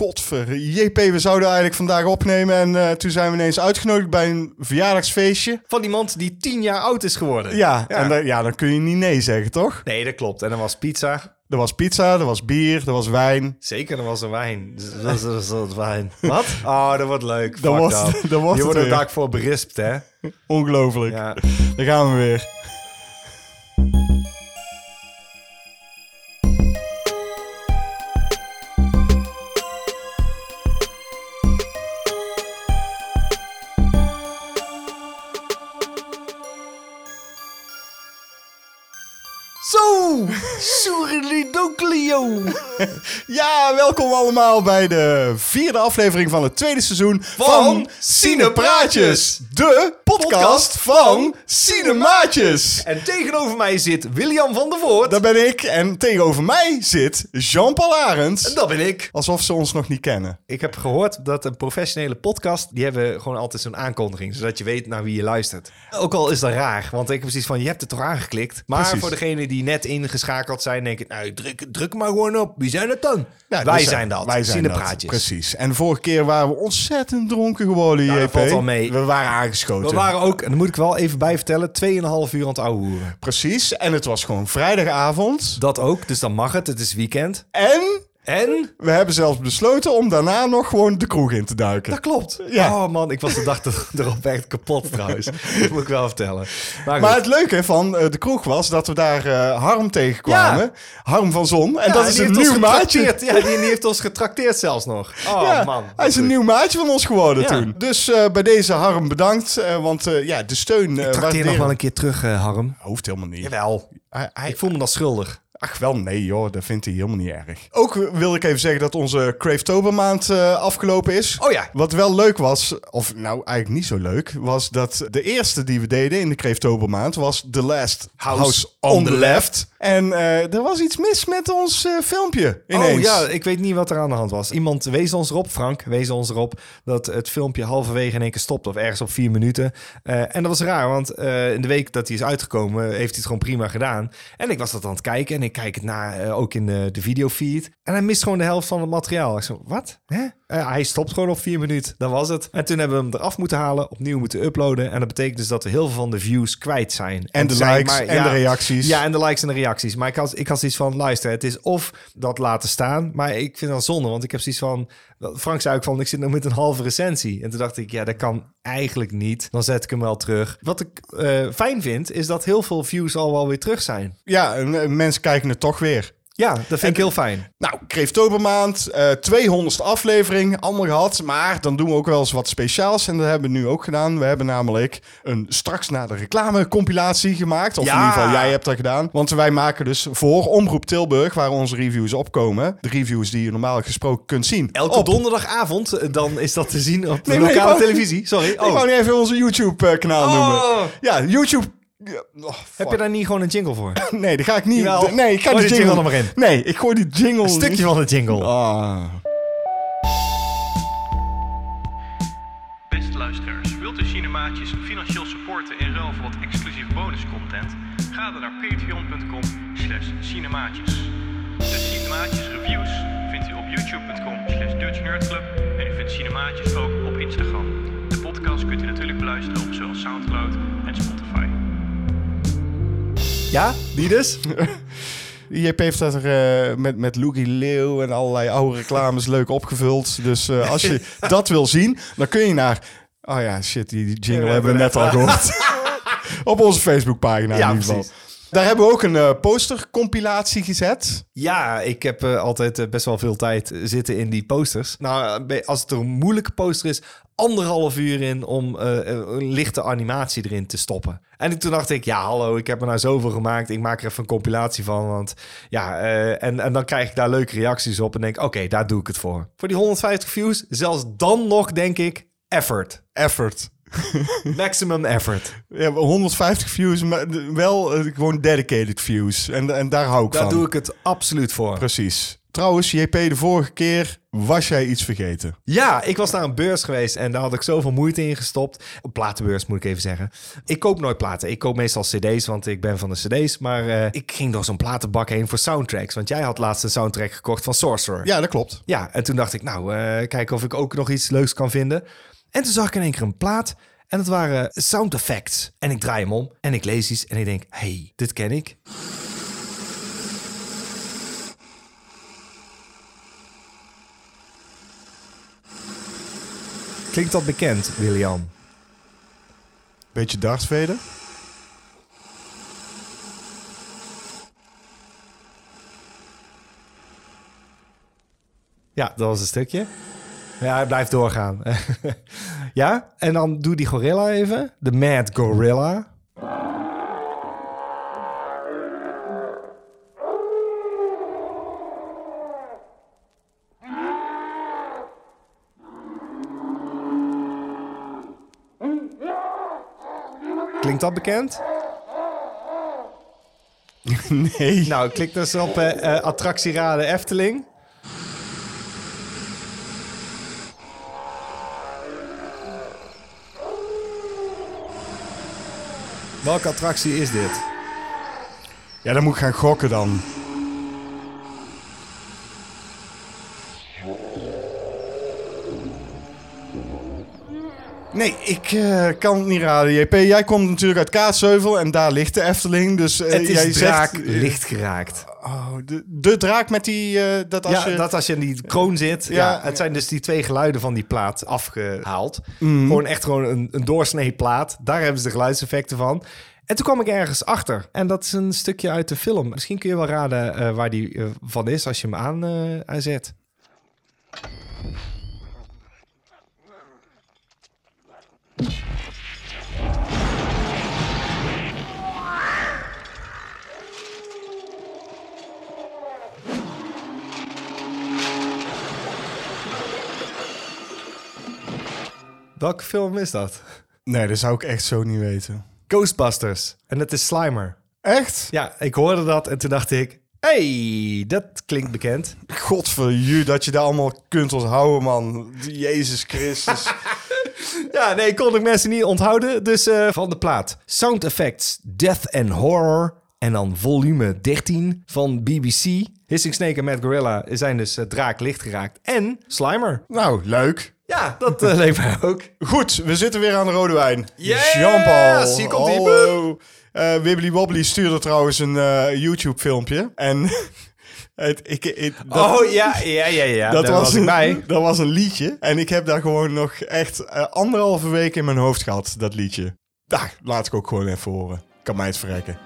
godver. JP, we zouden eigenlijk vandaag opnemen. En eh, toen zijn we ineens uitgenodigd bij een verjaardagsfeestje. Van iemand die tien jaar oud is geworden. Ja, En da- ja, dan kun je niet nee zeggen, toch? Nee, dat klopt. En er was pizza. Er was pizza, er was bier, er was wijn. Zeker, er was een wijn. Dus Dat is dat is wijn. Wat? Oh, dat wordt leuk. Dat wordt- dat. dat wordt Je wordt er daar voor berispt, hè? Ongelooflijk. Ja. Daar gaan we weer. Ja, welkom allemaal bij de vierde aflevering van het tweede seizoen van, Cinepraatjes. De podcast van Cinemaatjes. En tegenover mij zit William van der Voort. Daar ben ik en tegenover mij zit Jean-Paul Arends. En dat ben ik. Alsof ze ons nog niet kennen. Ik heb gehoord dat een professionele podcast... die hebben gewoon altijd zo'n aankondiging... zodat je weet naar wie je luistert. Ook al is dat raar, want ik heb precies van... je hebt het toch aangeklikt? Maar Precies. voor degenen die net ingeschakeld zijn... denk ik, nou, druk, druk maar gewoon op. Wie zijn het dan? Ja, wij dus, zijn dat. Wij zijn dat. Cinepraatjes. Precies. En vorige keer waren we ontzettend dronken geworden, Nou, JP. valt mee. We waren aangeschoten. We waren ook, en dat moet ik wel even bij vertellen... 2,5 uur aan het ouwe hoeren. Precies. En het was gewoon vrijdagavond. Dat ook, dus dan mag het. Het is weekend. En En... we hebben zelfs besloten om daarna nog gewoon de kroeg in te duiken. Dat klopt. Ja. Oh man, ik was de dag er- erop echt kapot trouwens. Dat moet ik wel vertellen. Maar, het leuke van eh, de kroeg was dat we daar eh, Harm tegenkwamen. Ja. Harm van Zon. En Ja, dat is een nieuw maatje. Ja, die, die heeft ons getrakteerd zelfs nog. Oh man. hij is een nieuw maatje van ons geworden toen. Dus eh, bij deze Harm bedankt. want ja, de steun... Ik trakteer nog wel een keer terug, Harm. Hoeft helemaal niet. Jawel. Ik voel me dan schuldig. Ach wel, nee joh, dat vindt hij helemaal niet erg. Ook wil ik even zeggen dat onze Crave maand eh, afgelopen is. Oh ja. Wat wel leuk was, of nou eigenlijk niet zo leuk, was dat de eerste die we deden in de Crave maand was The Last House, on, the Left. En eh, er was iets mis met ons eh, filmpje ineens. Oh ja, ik weet niet wat er aan de hand was. Iemand wees ons erop, Frank, wees ons erop dat het filmpje halverwege in één keer stopt. Of ergens op vier minuten. En dat was raar, want in de week dat hij is uitgekomen, heeft hij het gewoon prima gedaan. En ik was dat aan het kijken en ik kijk het eh, ook in de, de videofeed. En hij mist gewoon de helft van het materiaal. Ik zo, wat? Hè? Eh, hij stopt gewoon op vier minuten. Dat was het. En toen hebben we hem eraf moeten halen, opnieuw moeten uploaden. En dat betekent dus dat we heel veel van de views kwijt zijn. En de likes en de reacties. Ja, en de likes en de reacties. Maar ik had, ik had zoiets van, luister, het is of dat laten staan. Maar ik vind dat zonde, want ik heb zoiets van... Frank zei ook van, ik zit nog met een halve recensie. En toen dacht ik, ja, dat kan eigenlijk niet. Dan zet ik hem wel terug. Wat ik eh, fijn vind, is dat heel veel views al wel weer terug zijn. Ja, eh, mensen kijken het toch weer. Ja, dat vind ik heel fijn. Nou, Kreeftobermaand, eh 200ste aflevering, allemaal gehad. Maar dan doen we ook wel eens wat speciaals. En dat hebben we nu ook gedaan. We hebben namelijk een straks na de reclame compilatie gemaakt. Of Ja. in ieder geval, jij hebt dat gedaan. Want wij maken dus voor Omroep Tilburg, waar onze reviews opkomen. De reviews die je normaal gesproken kunt zien. Elke op. donderdagavond, eh, dan is dat te zien op de Nee, lokale wou- televisie. Sorry. Ik wou Oh. niet even onze YouTube-kanaal Oh. noemen. Ja, YouTube... Ja, oh, Heb je daar niet gewoon een jingle voor? Nee, die ga ik niet... Jawel. Nee, ik ga Gooi die jingle er maar in. Nee, ik gooi die jingle... Een stukje van de jingle. Ah. Beste luisteraars, wilt u Cinemaatjes financieel supporten in ruil voor wat exclusief bonuscontent? Ga dan naar patreon.com slash cinemaatjes. De Cinemaatjes reviews vindt u op youtube.com slash dutchnerdclub en u vindt Cinemaatjes ook op Instagram. De podcast kunt u natuurlijk beluisteren op zowel Soundcloud en Spotify. Ja, die dus? JP heeft dat er eh, met, met Loogie Leeuw en allerlei oude reclames leuk opgevuld. Dus eh, als je dat wil zien, dan kun je naar... Oh ja, shit, die, jingle hebben we net al gehoord. Op onze Facebookpagina Ja, in ieder geval. precies. Daar hebben we ook een eh, postercompilatie gezet. Ja, ik heb eh, altijd eh, best wel veel tijd zitten in die posters. Nou, als het er een moeilijke poster is, anderhalf uur in om een lichte animatie erin te stoppen. En toen dacht ik, ja, hallo, ik heb er nou zoveel gemaakt. Ik maak er even een compilatie van. Want ja, en, en dan krijg ik daar leuke reacties op en denk, oké, daar doe ik het voor. Voor die 150 views, zelfs dan nog denk ik, effort. Effort. Maximum effort. Ja, 150 views, maar wel eh, gewoon dedicated views. En, en daar hou ik Daar van. doe ik het absoluut voor. Precies. Trouwens, JP, de vorige keer was jij iets vergeten. Ja, ik was naar een beurs geweest en daar had ik zoveel moeite in gestopt. Een platenbeurs moet ik even zeggen. Ik koop nooit platen. Ik koop meestal cd's, want ik ben van de cd's. Maar eh, ik ging door zo'n platenbak heen voor soundtracks. Want jij had laatst een soundtrack gekocht van Sorcerer. Ja, dat klopt. Ja, en toen dacht ik, nou, eh kijken of ik ook nog iets leuks kan vinden. En toen zag ik in één keer een plaat. En het waren sound effects. En ik draai hem om en ik lees iets en ik denk, hey, dit ken ik. Klinkt dat bekend, William? Beetje Darth Vader. Ja, dat was een stukje. Ja, hij blijft doorgaan. ja, en dan doe die gorilla even. De Mad Gorilla. Klinkt dat bekend? Nee. Nou, klik dus op eh eh, attractieraden Efteling. Welke attractie is dit? Ja, dan moet ik gaan gokken dan. Nee, ik eh, kan het niet raden. JP, jij komt natuurlijk uit Kaatsheuvel en daar ligt de Efteling. Dus eh, Het is jij draak zegt... licht geraakt. De, de draak met die... eh, dat als ja, je... dat als je in die kroon zit. Ja, Ja. het zijn dus die twee geluiden van die plaat afgehaald. Mhm. Gewoon echt gewoon een, een doorsnee plaat. Daar hebben ze de geluidseffecten van. En toen kwam ik ergens achter. En dat is een stukje uit de film. Misschien kun je wel raden eh, waar die eh, van is als je hem aan aanzet. Welke film is dat? Nee, dat zou ik echt zo niet weten. Ghostbusters. En dat is Slimer. Echt? Ja, ik hoorde dat en toen dacht ik... hey, dat klinkt bekend. Godverju, dat je daar allemaal kunt onthouden, man. Jezus Christus. Ja, nee, kon ik mensen niet onthouden. Dus eh, van de plaat. Sound Effects, Death and Horror. En dan volume 13 van BBC. Hissing Snake en Mad Gorilla zijn dus eh, draak licht geraakt. En Slimer. nou, leuk. Ja, dat eh, leek mij ook. Goed, we zitten weer aan de rode wijn. Yes, Jean-Paul. hier komt-ie. Hallo. Eh, Wibbly Wobbly stuurde trouwens een eh, YouTube-filmpje. En het, ik, ik, dat, oh, ja, ja, ja, ja. dat was, was ik een, bij. dat was een liedje. En ik heb daar gewoon nog echt anderhalve week in mijn hoofd gehad, dat liedje. Daar, laat ik ook gewoon even horen. Kan mij het verrekken.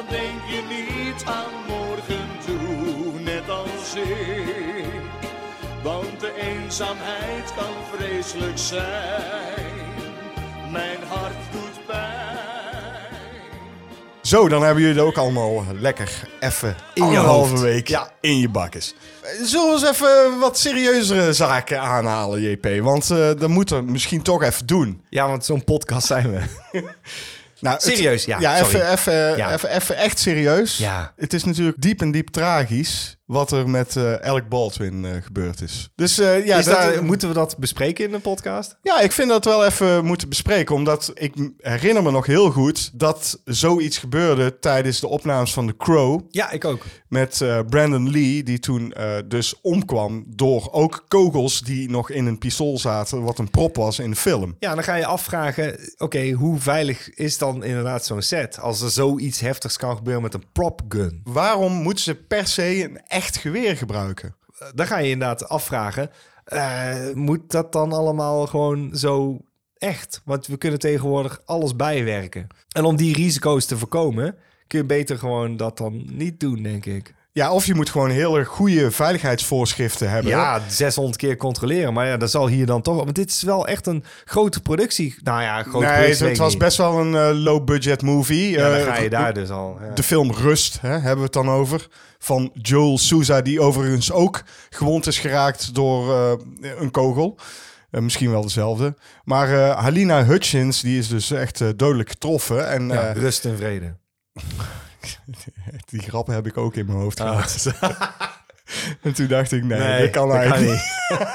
Dan denk je niet aan morgen toe, net als ik. Want de eenzaamheid kan vreselijk zijn, mijn hart doet pijn. Zo, dan hebben jullie het ook allemaal lekker even In je anderhalve hoofd. week in je bakkes. Zullen we eens even wat serieuzere zaken aanhalen, JP? Want eh dat moeten we misschien toch even doen. Ja, want zo'n podcast zijn we. Nou, het- Serieus, ja, Ja, even, even, Ja. even, even echt serieus. Ja. Het is natuurlijk diep en diep tragisch wat er met eh Alec Baldwin eh, gebeurd is. Dus eh, ja, Is dat- daar, moeten we dat bespreken in de podcast? ja, ik vind dat we wel even moeten bespreken. Omdat ik herinner me nog heel goed dat zoiets gebeurde tijdens de opnames van The Crow. Ja, ik ook. Met Brandon Lee, die toen dus omkwam door ook kogels die nog in een pistool zaten, wat een prop was in de film. Ja, dan ga je afvragen, oké, hoe veilig is dan inderdaad zo'n set? Als er zoiets heftigs kan gebeuren met een prop gun. Waarom moeten ze per se een echt geweer gebruiken? Dan ga je inderdaad afvragen, eh, moet dat dan allemaal gewoon zo echt? Want we kunnen tegenwoordig alles bijwerken. En om die risico's te voorkomen, kun je beter gewoon dat dan niet doen, denk ik. Ja, of je moet gewoon hele goede veiligheidsvoorschriften hebben. Ja, 600 keer controleren. Maar ja, dat zal hier dan toch... Want dit is wel echt een grote productie. Nou ja, grote nee, productie. het, was best wel een eh, low-budget movie. Ja, dan Eh, ga je daar dus al. Ja. De film Rust hè, hebben we het dan over. Van Joel Souza, die overigens ook gewond is geraakt door eh, een kogel. Eh, misschien wel dezelfde. Maar eh, Halina Hutchins, die is dus echt dodelijk getroffen. En Ja, rust en vrede. die grappen heb ik ook in mijn hoofd gehad. en toen dacht ik, nee, Nee, dat kan dat kan eigenlijk niet.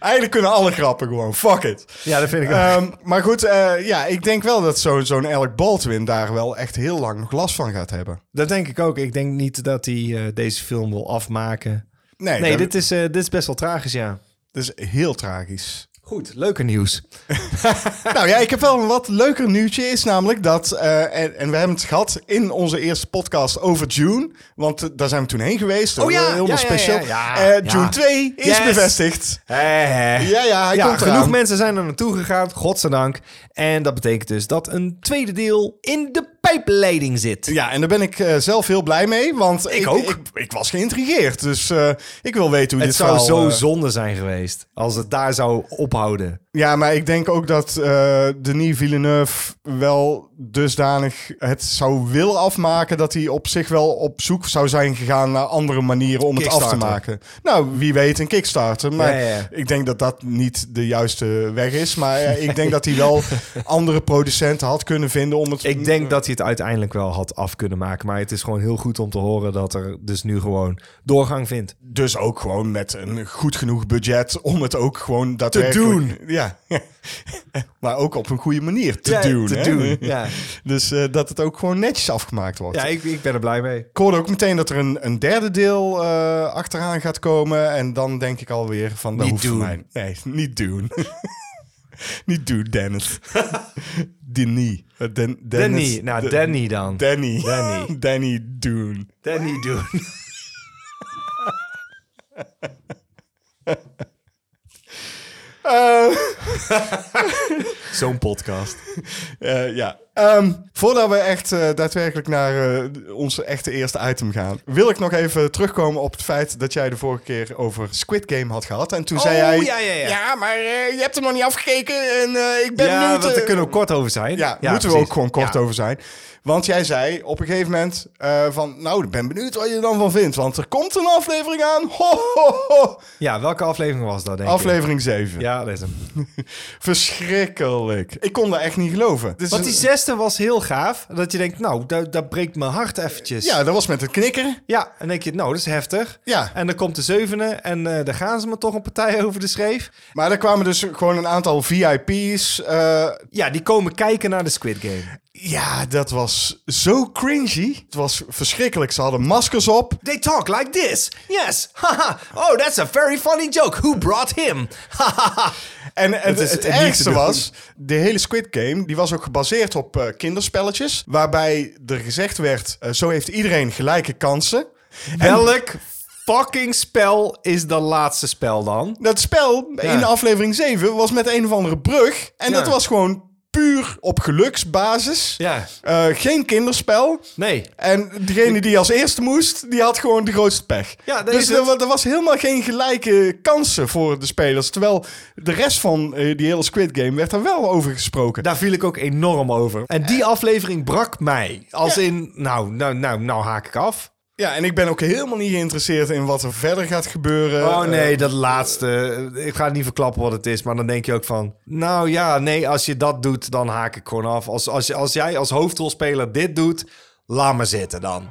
eigenlijk kunnen alle grappen gewoon, fuck it. Ja, dat vind ik ook. Ehm, maar goed, eh, ja, ik denk wel dat zo- zo'n Alec Baldwin daar wel echt heel lang nog last van gaat hebben. Dat denk ik ook. Ik denk niet dat hij eh, deze film wil afmaken. Nee, dit is, eh, dit is best wel tragisch, ja. dat is heel tragisch. Goed, leuker nieuws. nou ja, ik heb wel een wat leuker nieuwtje. Is namelijk dat, eh, en, en we hebben het gehad in onze eerste podcast over June. Want eh, daar zijn we toen heen geweest. Oh ja, Helemaal ja. Eh, Ja. June 2 is Yes. bevestigd. Ja, ja, hij komt genoeg eraan. mensen zijn er naartoe gegaan, godzijdank. En dat betekent dus dat een tweede deel in de pijpleiding zit. Ja, en daar ben ik eh, zelf heel blij mee. Want ik, ook. Ik, ik was geïntrigeerd. Dus eh, ik wil weten hoe Het dit zou zo eh, zonde zijn geweest als het daar zou ophouden. Ja, maar ik denk ook dat eh Denis Villeneuve wel dusdanig het zou willen afmaken... dat hij op zich wel op zoek zou zijn gegaan naar andere manieren om het af te maken. Nou, wie weet een Kickstarter. Maar Ja, ja. ik denk dat dat niet de juiste weg is. Maar eh, ik denk dat hij wel andere producenten had kunnen vinden om het... Ik denk dat hij het uiteindelijk wel had af kunnen maken. Maar het is gewoon heel goed om te horen dat er dus nu gewoon doorgang vindt. Dus ook gewoon met een goed genoeg budget om het ook gewoon daadwerkelijk... doen. Ja, maar ook op een goede manier te Ja, doen. te hè? doen, ja. Dus eh, dat het ook gewoon netjes afgemaakt wordt. Ja, ik, ik ben er blij mee. Ik hoorde ook meteen dat er een, een derde deel eh, achteraan gaat komen. En dan denk ik alweer van, dat Niet doen. mij. Nee, niet doen. niet doen, Dennis. Eh, Den, Dennis. Danny, nou De- Danny dan. Danny. Danny. Danny doen. Danny doen. Eh, Zo'n podcast. eh, ja. Ehm, voordat we echt eh, daadwerkelijk naar onze echte eerste item gaan, wil ik nog even terugkomen op het feit dat jij de vorige keer over Squid Game had gehad. En toen zei Oh, jij: ja, ja, ja. maar eh, je hebt hem nog niet afgekeken en ik ben ja, benieuwd. eh, daar kunnen we kort over zijn. Ja, moeten we ook gewoon kort Ja. over zijn. Want jij zei op een gegeven moment eh, van... Nou, ik ben benieuwd wat je er dan van vindt. Want er komt een aflevering aan. Ho, ho, ho. Ja, welke aflevering was dat, denk ik? Aflevering 7. Ja, dat is hem. Verschrikkelijk. Ik kon dat echt niet geloven. Is Want die zesde was heel gaaf. Dat je denkt, nou, dat, dat breekt mijn hart eventjes. Ja, dat was met het knikkeren. Ja, en dan denk je, nou, dat is heftig. Ja. En dan komt de zevende en eh daar gaan ze me toch een partij over de schreef. Maar er kwamen dus gewoon een aantal VIP's. eh, Ja, die komen kijken naar de Squid Game. Ja, dat was zo cringy. Het was verschrikkelijk. Ze hadden maskers op. They talk like this. Yes. Haha. oh, that's a very funny joke. Who brought him? Haha. En, en Het ergste was, de hele Squid Game, die was ook gebaseerd op eh, kinderspelletjes. Waarbij er gezegd werd, eh, zo heeft iedereen gelijke kansen. En Welk fucking spel is dat laatste spel dan? dat spel Ja. in aflevering 7 was met een of andere brug. En Ja. dat was gewoon puur op geluksbasis. Ja. Eh, geen kinderspel. Nee. En degene die als eerste moest, die had gewoon de grootste pech. Ja, dus er, er was helemaal geen gelijke kansen voor de spelers. Terwijl de rest van eh, die hele Squid Game werd er wel over gesproken. Daar viel ik ook enorm over. En die aflevering brak mij. Als Ja. in, nou, nou, nou, nou haak ik af. Ja, en ik ben ook helemaal niet geïnteresseerd in wat er verder gaat gebeuren. Oh nee, Eh, dat laatste. Ik ga niet verklappen wat het is, maar dan denk je ook van... Nou ja, nee, als je dat doet, dan haak ik gewoon af. Als, als, als jij als hoofdrolspeler dit doet, laat me zitten dan.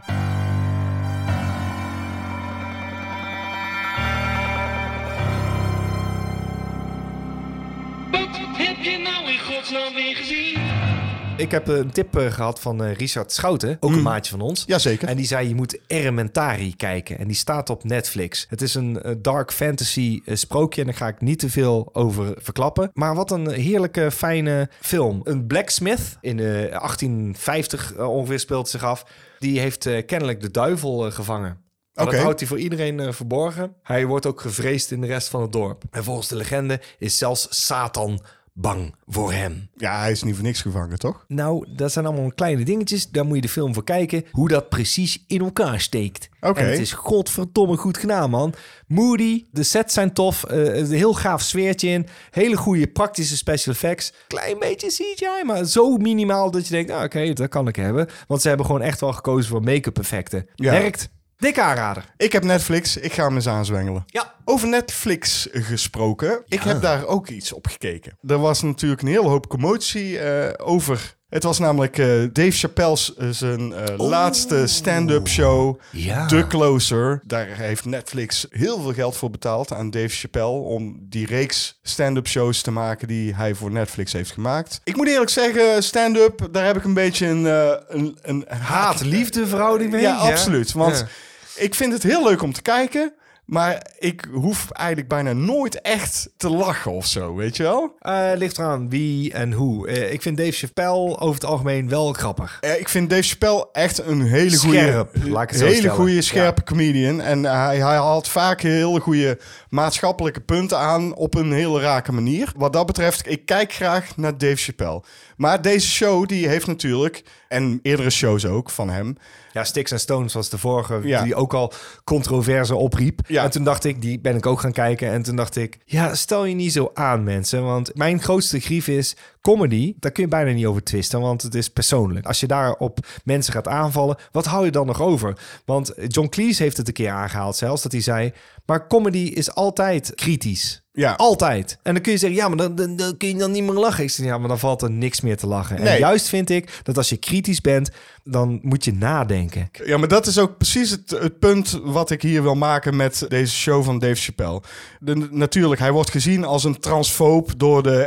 Ik heb een tip eh, gehad van eh, Richard Schouten, ook een maatje van ons. Jazeker. En die zei, je moet Elementari kijken. En die staat op Netflix. Het is een eh, dark fantasy eh, sprookje. En daar ga ik niet te veel over verklappen. Maar wat een heerlijke, fijne film. Een blacksmith in eh, 1850 eh, ongeveer speelt zich af. Die heeft eh, kennelijk de duivel eh, gevangen. Oké. Dat houdt hij voor iedereen eh, verborgen. Hij wordt ook gevreesd in de rest van het dorp. En volgens de legende is zelfs Satan bang voor hem. Ja, hij is niet voor niks gevangen, toch? Nou, dat zijn allemaal kleine dingetjes. Daar moet je de film voor kijken. Hoe dat precies in elkaar steekt. Oké. Het is godverdomme goed gedaan, man. Moody, de sets zijn tof. eh, een heel gaaf sfeertje in. Hele goede praktische special effects. Klein beetje CGI, maar zo minimaal dat je denkt... Ah, oké, dat kan ik hebben. Want ze hebben gewoon echt wel gekozen voor make-up effecten. Ja. Werkt. Dikke aanrader. Ik heb Netflix, ik ga hem eens aanzwengelen. Ja. Over Netflix gesproken, ik heb daar ook iets op gekeken. Er was natuurlijk een hele hoop commotie eh, over. Het was namelijk eh, Dave Chappelle's eh, zijn eh, laatste stand-up show, Ja. The Closer. Daar heeft Netflix heel veel geld voor betaald aan Dave Chappelle om die reeks stand-up shows te maken die hij voor Netflix heeft gemaakt. Ik moet eerlijk zeggen, stand-up, daar heb ik een beetje een, een, een Haat-liefde verhouding mee. ja, absoluut. Want Ja. Ik vind het heel leuk om te kijken. Maar ik hoef eigenlijk bijna nooit echt te lachen of zo, weet je wel? Eh, ligt eraan wie en hoe. Eh, ik vind Dave Chappelle over het algemeen wel grappig. Eh, Ik vind Dave Chappelle echt een hele goede, Scherp, laat ik het zo hele stellen. goede, scherpe comedian. En hij, hij haalt vaak hele goede maatschappelijke punten aan op een hele rake manier. Wat dat betreft, ik kijk graag naar Dave Chappelle. Maar deze show, die heeft natuurlijk, en eerdere shows ook van hem, Ja, Sticks and Stones was de vorige Ja. die ook al controverse opriep. Ja. En toen dacht ik, die ben ik ook gaan kijken. En toen dacht ik, ja, stel je niet zo aan mensen. Want mijn grootste grief is comedy. Daar kun je bijna niet over twisten, want het is persoonlijk. Als je daarop mensen gaat aanvallen, wat hou je dan nog over? Want John Cleese heeft het een keer aangehaald zelfs, dat hij zei... Maar comedy is altijd kritisch. Ja. Altijd. En dan kun je zeggen, ja, maar dan, dan, dan kun je dan niet meer lachen. Ik zeg, ja, maar dan valt er niks meer te lachen. En juist vind ik dat als je kritisch bent, dan moet je nadenken. Ja, maar dat is ook precies het, het punt wat ik hier wil maken met deze show van Dave Chappelle. De, natuurlijk, hij wordt gezien als een transfoob door de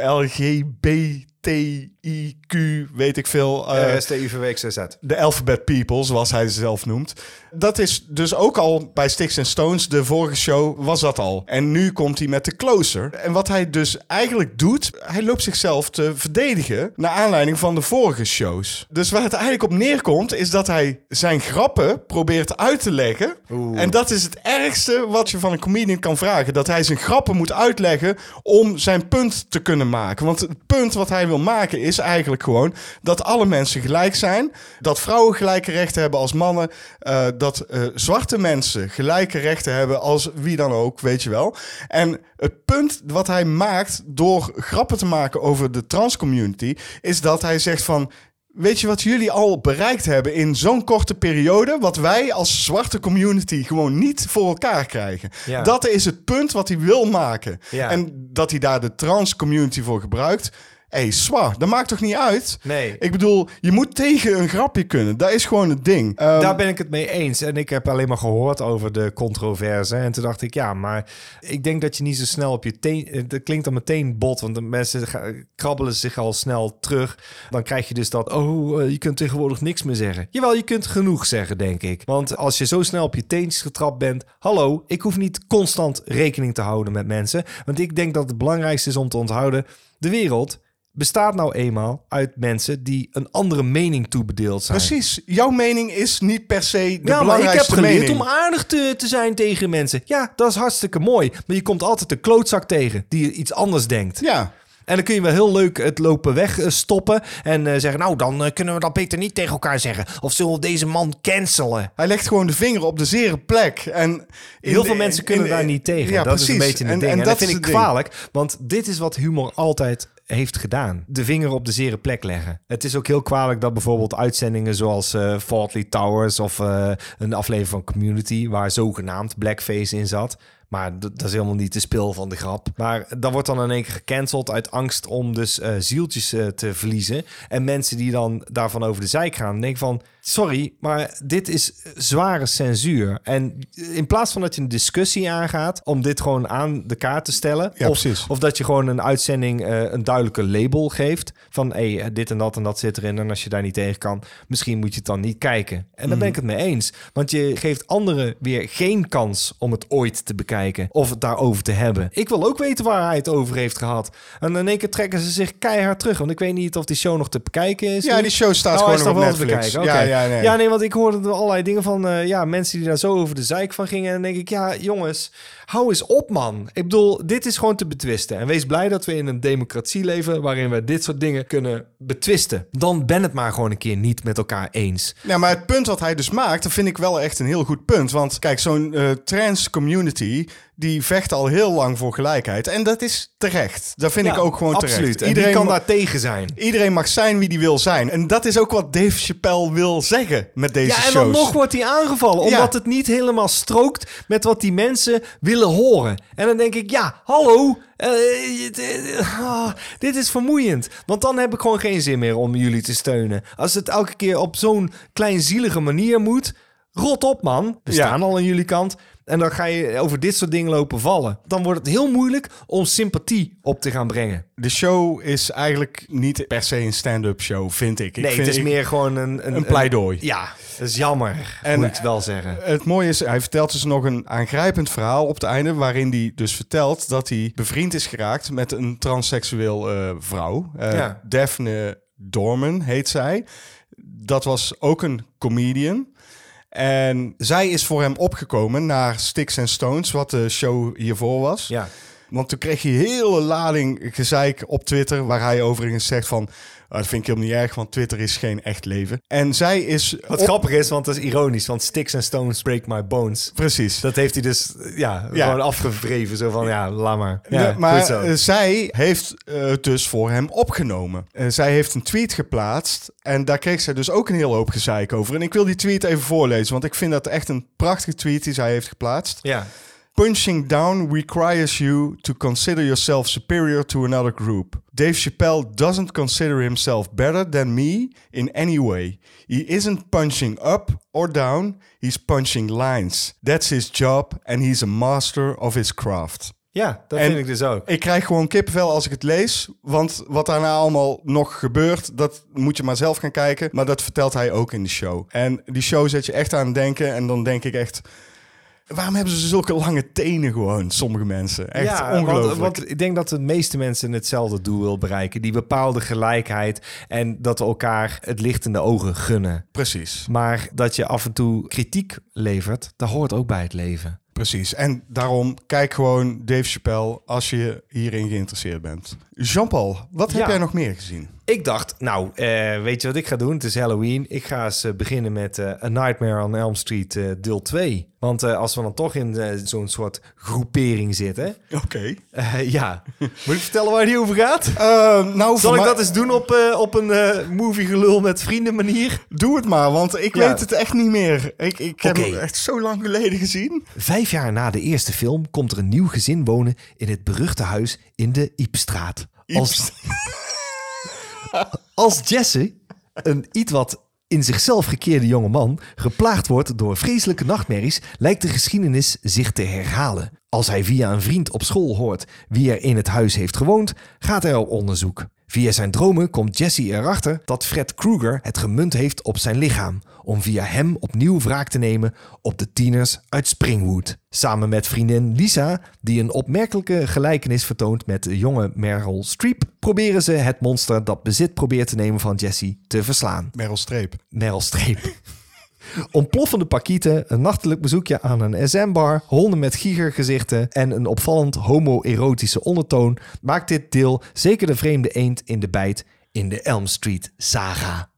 LGBTIQ, weet ik veel. eh, Uh, STUVWXZ. de Alphabet People, zoals hij ze zelf noemt. Dat is dus ook al bij Sticks and Stones, de vorige show, was dat al. En nu komt hij met de Closer. En wat hij dus eigenlijk doet, hij loopt zichzelf te verdedigen... naar aanleiding van de vorige shows. Dus waar het eigenlijk op neerkomt, is dat hij zijn grappen probeert uit te leggen. En dat is het ergste wat je van een comedian kan vragen. Dat hij zijn grappen moet uitleggen om zijn punt te kunnen maken. Want het punt wat hij wil maken is eigenlijk gewoon... dat alle mensen gelijk zijn. Dat vrouwen gelijke rechten hebben als mannen. eh, dat eh, zwarte mensen gelijke rechten hebben als wie dan ook, weet je wel. En het punt wat hij maakt door grappen te maken over de transcommunity... is dat hij zegt van... Weet je wat jullie al bereikt hebben in zo'n korte periode? Wat wij als zwarte community gewoon niet voor elkaar krijgen. Ja. Dat is het punt wat hij wil maken. Ja. En dat hij daar de trans community voor gebruikt. Hé, hey, zwaar, dat maakt toch niet uit? Nee. Ik bedoel, je moet tegen een grapje kunnen. Dat is gewoon het ding. Ehm, Daar ben ik het mee eens. En ik heb alleen maar gehoord over de controverse. En toen dacht ik, ja, maar ik denk dat je niet zo snel op je teen... eh, Dat klinkt dan meteen bot, want de mensen krabbelen zich al snel terug. Dan krijg je dus dat, oh, eh, je kunt tegenwoordig niks meer zeggen. Jawel, je kunt genoeg zeggen, denk ik. Want als je zo snel op je teentjes getrapt bent... Hallo, ik hoef niet constant rekening te houden met mensen. Want ik denk dat het belangrijkste is om te onthouden... De wereld bestaat nou eenmaal uit mensen die een andere mening toebedeeld zijn. Precies. Jouw mening is niet per se de Ja, maar ik heb belangrijkste geleerd mening. om aardig te, te zijn tegen mensen. Ja, dat is hartstikke mooi. Maar je komt altijd een klootzak tegen die iets anders denkt. Ja. En dan kun je wel heel leuk het lopen wegstoppen. En eh, zeggen, nou, dan eh, kunnen we dat beter niet tegen elkaar zeggen. Of zullen we deze man cancelen? Hij legt gewoon de vinger op de zere plek. En Heel de- veel mensen kunnen in- daar niet tegen. Ja, dat precies. is een beetje een En- ding. en En, dat dat vind ik kwalijk. Want dit is wat humor altijd heeft gedaan. De vinger op de zere plek leggen. Het is ook heel kwalijk dat bijvoorbeeld uitzendingen zoals Faulty Towers... of eh, een aflevering van Community... waar zogenaamd blackface in zat... Maar dat is helemaal niet de spil van de grap. Maar dat wordt dan in één keer gecanceld uit angst om dus eh, zieltjes eh, te verliezen. En mensen die dan daarvan over de zijk gaan, denk van... Sorry, maar dit is zware censuur. En in plaats van dat je een discussie aangaat... om dit gewoon aan de kaart te stellen... Ja, of, dat je gewoon een uitzending eh, een duidelijke label geeft... van hey, dit en dat en dat zit erin... en als je daar niet tegen kan, misschien moet je het dan niet kijken. En daar Mhm. ben ik het mee eens. Want je geeft anderen weer geen kans om het ooit te bekijken... of het daarover te hebben. Ik wil ook weten waar hij het over heeft gehad. En in één keer trekken ze zich keihard terug... want ik weet niet of die show nog te bekijken is. Ja, die show staat Oh, gewoon op te Netflix. Ja, ja, nee. ja, nee, want ik hoorde er allerlei dingen van eh, ja, mensen die daar zo over de zeik van gingen. En dan denk ik, ja, jongens, hou eens op, man. Ik bedoel, dit is gewoon te betwisten. En wees blij dat we in een democratie leven waarin we dit soort dingen kunnen betwisten. Dan ben het maar gewoon een keer niet met elkaar eens. Ja, maar het punt wat hij dus maakt, dat vind ik wel echt een heel goed punt. Want kijk, zo'n eh, trans community, die vecht al heel lang voor gelijkheid. En dat is terecht. Dat vind Ja, ik ook gewoon absoluut. terecht. En iedereen kan daar tegen zijn. Iedereen mag zijn wie die wil zijn. En dat is ook wat Dave Chappelle wil zeggen met deze Ja, en shows. dan nog wordt hij aangevallen. Ja. Omdat het niet helemaal strookt met wat die mensen willen horen. En dan denk ik, ja, hallo. eh, het- ah, dit is vermoeiend. Want dan heb ik gewoon geen zin meer om jullie te steunen. Als het elke keer op zo'n kleinzielige manier moet. Rot op, man. We Ja. staan al aan jullie kant. En dan ga je over dit soort dingen lopen vallen. Dan wordt het heel moeilijk om sympathie op te gaan brengen. De show is eigenlijk niet per se een stand-up show, vind ik. ik Nee, vind, het is ik- meer gewoon een... Een, een pleidooi. ja, dat is jammer, En- moet ik het wel zeggen. Het mooie is, hij vertelt dus nog een aangrijpend verhaal op het einde... waarin hij dus vertelt dat hij bevriend is geraakt met een transseksueel eh, vrouw. Ja. Daphne Dorman heet zij. Dat was ook een comedian. En zij is voor hem opgekomen naar Sticks and Stones, wat de show hiervoor was. Ja. Want toen kreeg hij hele lading gezeik op Twitter... waar hij overigens zegt van... "Ah, dat vind ik helemaal niet erg, want Twitter is geen echt leven. En zij is... Wat op- grappig is, want dat is ironisch. Want sticks and stones break my bones. Precies. Dat heeft hij dus ja, Ja. gewoon afgevreven. Zo van, ja, laat maar. Ja, Ja, maar eh, zij heeft eh, het dus voor hem opgenomen. Eh, zij heeft een tweet geplaatst en daar kreeg zij dus ook een hele hoop gezeik over. En ik wil die tweet even voorlezen, want ik vind dat echt een prachtige tweet die zij heeft geplaatst. ja. Punching down requires you to consider yourself superior to another group. Dave Chappelle doesn't consider himself better than me in any way. He isn't punching up or down, he's punching lines. That's his job and he's a master of his craft. ja, dat En- vind ik dus ook. Ik krijg gewoon kippenvel als ik het lees. Want wat daarna allemaal nog gebeurt, dat moet je maar zelf gaan kijken. Maar dat vertelt hij ook in de show. En die show zet je echt aan het denken. En dan denk ik echt... Waarom hebben ze zulke lange tenen gewoon, sommige mensen? Echt ja, ongelooflijk. Want, want ik denk dat de meeste mensen hetzelfde doel wil bereiken. Die bepaalde gelijkheid. En dat we elkaar het licht in de ogen gunnen. Precies, Maar dat je af en toe kritiek levert, dat hoort ook bij het leven. precies. En daarom, kijk gewoon Dave Chappelle als je hierin geïnteresseerd bent. Jean-Paul, wat heb Ja. jij nog meer gezien? Ik dacht, nou, eh, weet je wat ik ga doen? Het is Halloween. Ik ga eens eh, beginnen met eh, A Nightmare on Elm Street deel 2. Want als we dan toch in zo'n soort groepering zitten... Oké. ja, moet ik vertellen waar die over gaat? Nou, Zal ik mij- dat eens doen op, op een movie gelul met vrienden manier? Doe het maar, want ik Ja. weet het echt niet meer. Ik, ik heb hem echt zo lang geleden gezien. Vijf jaar na de eerste film komt er een nieuw gezin wonen in het beruchte huis in de Iepstraat. Als, als Jesse, een iets wat in zichzelf gekeerde jonge man, geplaagd wordt door vreselijke nachtmerries, lijkt de geschiedenis zich te herhalen. Als hij via een vriend op school hoort wie er in het huis heeft gewoond, gaat hij op onderzoek. Via zijn dromen komt Jesse erachter dat Fred Krueger het gemunt heeft op zijn lichaam, om via hem opnieuw wraak te nemen op de tieners uit Springwood. Samen met vriendin Lisa, die een opmerkelijke gelijkenis vertoont met de jonge Meryl Streep, proberen ze het monster dat bezit probeert te nemen van Jesse te verslaan. Meryl Streep. Meryl Streep. Ontploffende pakieten, een nachtelijk bezoekje aan een SM-bar, honden met giegergezichten en een opvallend homoerotische ondertoon maakt dit deel zeker de vreemde eend in de bijt in de Elm Street saga.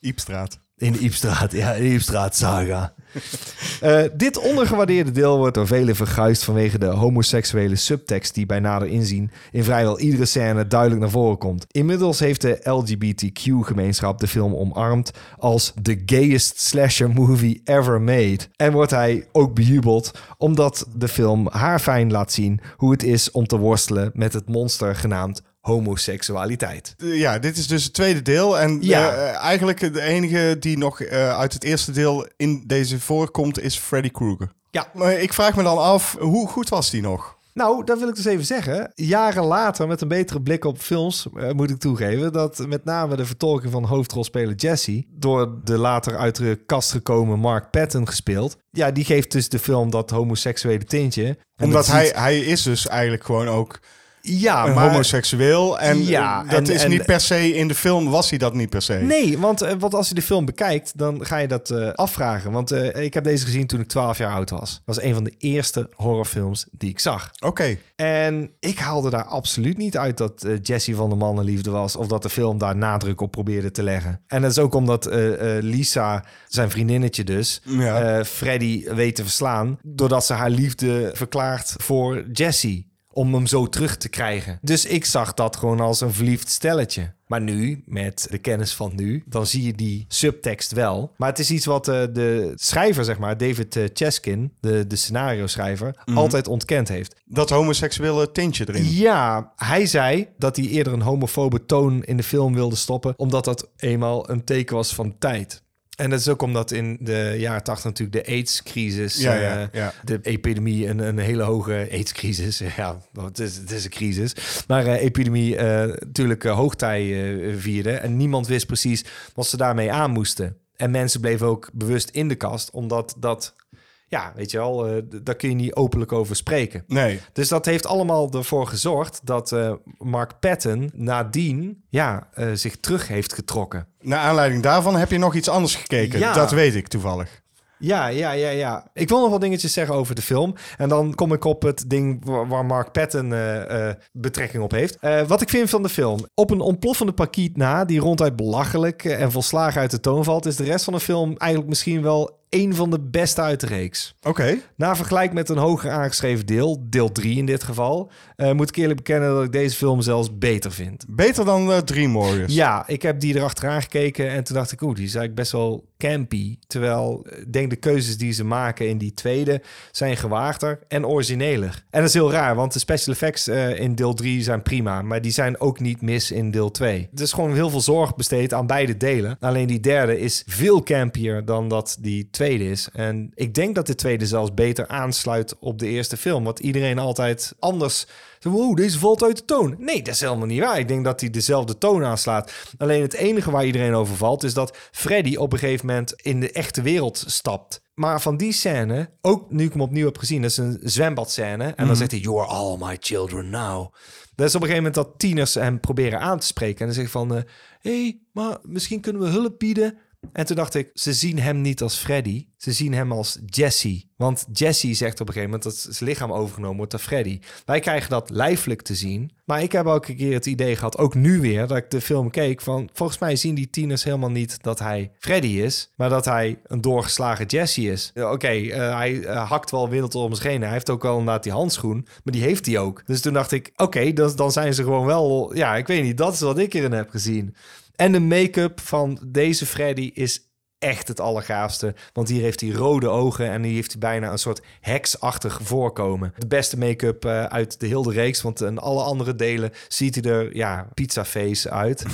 Iepstraat. In de Iepstraat, ja, de Iepstraat saga. Eh, dit ondergewaardeerde deel wordt door velen verguisd vanwege de homoseksuele subtekst die bij nader inzien in vrijwel iedere scène duidelijk naar voren komt. Inmiddels heeft de LGBTQ-gemeenschap de film omarmd als the gayest slasher movie ever made. En wordt hij ook bejubeld omdat de film haar fijn laat zien hoe het is om te worstelen met het monster genaamd homoseksualiteit. Eh, Ja, dit is dus het tweede deel. En Ja. eh, eigenlijk de enige die nog eh, uit het eerste deel in deze voorkomt is Freddy Krueger. Ja. Maar ik vraag me dan af, hoe goed was die nog? Nou, dat wil ik dus even zeggen. Jaren later, met een betere blik op films, moet ik toegeven dat met name de vertolking van hoofdrolspeler Jesse, door de later uit de kast gekomen Mark Patton gespeeld, ja, die geeft dus de film dat homoseksuele tintje. Omdat dat hij, hij is dus eigenlijk gewoon ook Ja, maar... homoseksueel. En Ja, eh, dat en- is en- niet per se in de film, was hij dat niet per se. Nee, want, eh, want als je de film bekijkt, dan ga je dat eh, afvragen. Want eh, ik heb deze gezien toen ik 12 jaar oud was. Dat was een van de eerste horrorfilms die ik zag. Oké, En ik haalde daar absoluut niet uit dat eh, Jesse van de mannenliefde was. Of dat de film daar nadruk op probeerde te leggen. En dat is ook omdat eh, eh, Lisa, zijn vriendinnetje dus, Ja. eh, Freddy weet te verslaan. Doordat ze haar liefde verklaart voor Jesse. Om hem zo terug te krijgen. Dus ik zag dat gewoon als een verliefd stelletje. Maar nu, met de kennis van nu, dan zie je die subtekst wel. Maar het is iets wat eh, de schrijver, zeg maar, David eh, Cheskin, de, de scenario schrijver, altijd ontkend heeft. dat homoseksuele tintje erin. Ja, hij zei dat hij eerder een homofobe toon in de film wilde stoppen, omdat dat eenmaal een teken was van tijd. En dat is ook omdat in de jaren 80 natuurlijk de AIDS-crisis, Ja, ja, eh, ja. de epidemie, een, een hele hoge AIDS-crisis. Ja, het is, het is een crisis. Maar eh, epidemie eh, natuurlijk hoogtij vierde. En niemand wist precies wat ze daarmee aan moesten. En mensen bleven ook bewust in de kast, omdat dat, ja, weet je wel, eh, daar kun je niet openlijk over spreken. Nee. Dus dat heeft allemaal ervoor gezorgd dat eh, Mark Patton nadien ja, eh, zich terug heeft getrokken. Naar aanleiding daarvan heb je nog iets anders gekeken. Ja. Dat weet ik toevallig. Ja, ja, ja, ja. Ik wil nog wat dingetjes zeggen over de film. En dan kom ik op het ding waar, Mark Patton betrekking op heeft. Wat ik vind van de film. Op een ontploffende pakiet na, die ronduit belachelijk en volslagen uit de toon valt, is de rest van de film eigenlijk misschien wel een van de beste uit de reeks. Oké. Na vergelijk met een hoger aangeschreven deel, deel 3 in dit geval, eh, moet ik eerlijk bekennen dat ik deze film zelfs beter vind. Beter dan eh, Dream Warriors. Ja, ik heb die erachteraan gekeken en toen dacht ik, oeh, die is eigenlijk best wel campy. Terwijl eh, ik denk de keuzes die ze maken in die tweede zijn gewaagder en origineler. En dat is heel raar, want de special effects in deel 3 zijn prima, maar die zijn ook niet mis in deel 2. Er is gewoon heel veel zorg besteed aan beide delen. Alleen die derde is veel campier dan dat die tweede is. En ik denk dat de tweede zelfs beter aansluit op de eerste film, want iedereen altijd anders wow, deze valt uit de toon. Nee, dat is helemaal niet waar. Ik denk dat hij dezelfde toon aanslaat. Alleen het enige waar iedereen over valt... is dat Freddy op een gegeven moment in de echte wereld stapt. Maar van die scène, ook nu ik hem opnieuw heb gezien... dat is een zwembadscène. En dan zegt hij, you are all my children now. Dat is op een gegeven moment dat tieners hem proberen aan te spreken. En dan zeg ik van, hé, hey, maar misschien kunnen we hulp bieden... En toen dacht ik, ze zien hem niet als Freddy. Ze zien hem als Jesse. Want Jesse zegt op een gegeven moment dat zijn lichaam overgenomen wordt door Freddy. Wij krijgen dat lijfelijk te zien. Maar ik heb ook een keer het idee gehad, ook nu weer, dat ik de film keek van... Volgens mij zien die tieners helemaal niet dat hij Freddy is. Maar dat hij een doorgeslagen Jesse is. Oké, eh, hij eh, hakt wel wild om zich heen. Hij heeft ook wel inderdaad die handschoen. Maar die heeft hij ook. Dus toen dacht ik, oké, dan, dan zijn ze gewoon wel... Ja, ik weet niet, dat is wat ik erin heb gezien. En de make-up van deze Freddy is echt het allergaafste. Want hier heeft hij rode ogen en hier heeft hij bijna een soort heksachtig voorkomen. De beste make-up eh, uit de hele reeks, want in alle andere delen ziet hij er, ja, pizzaface uit.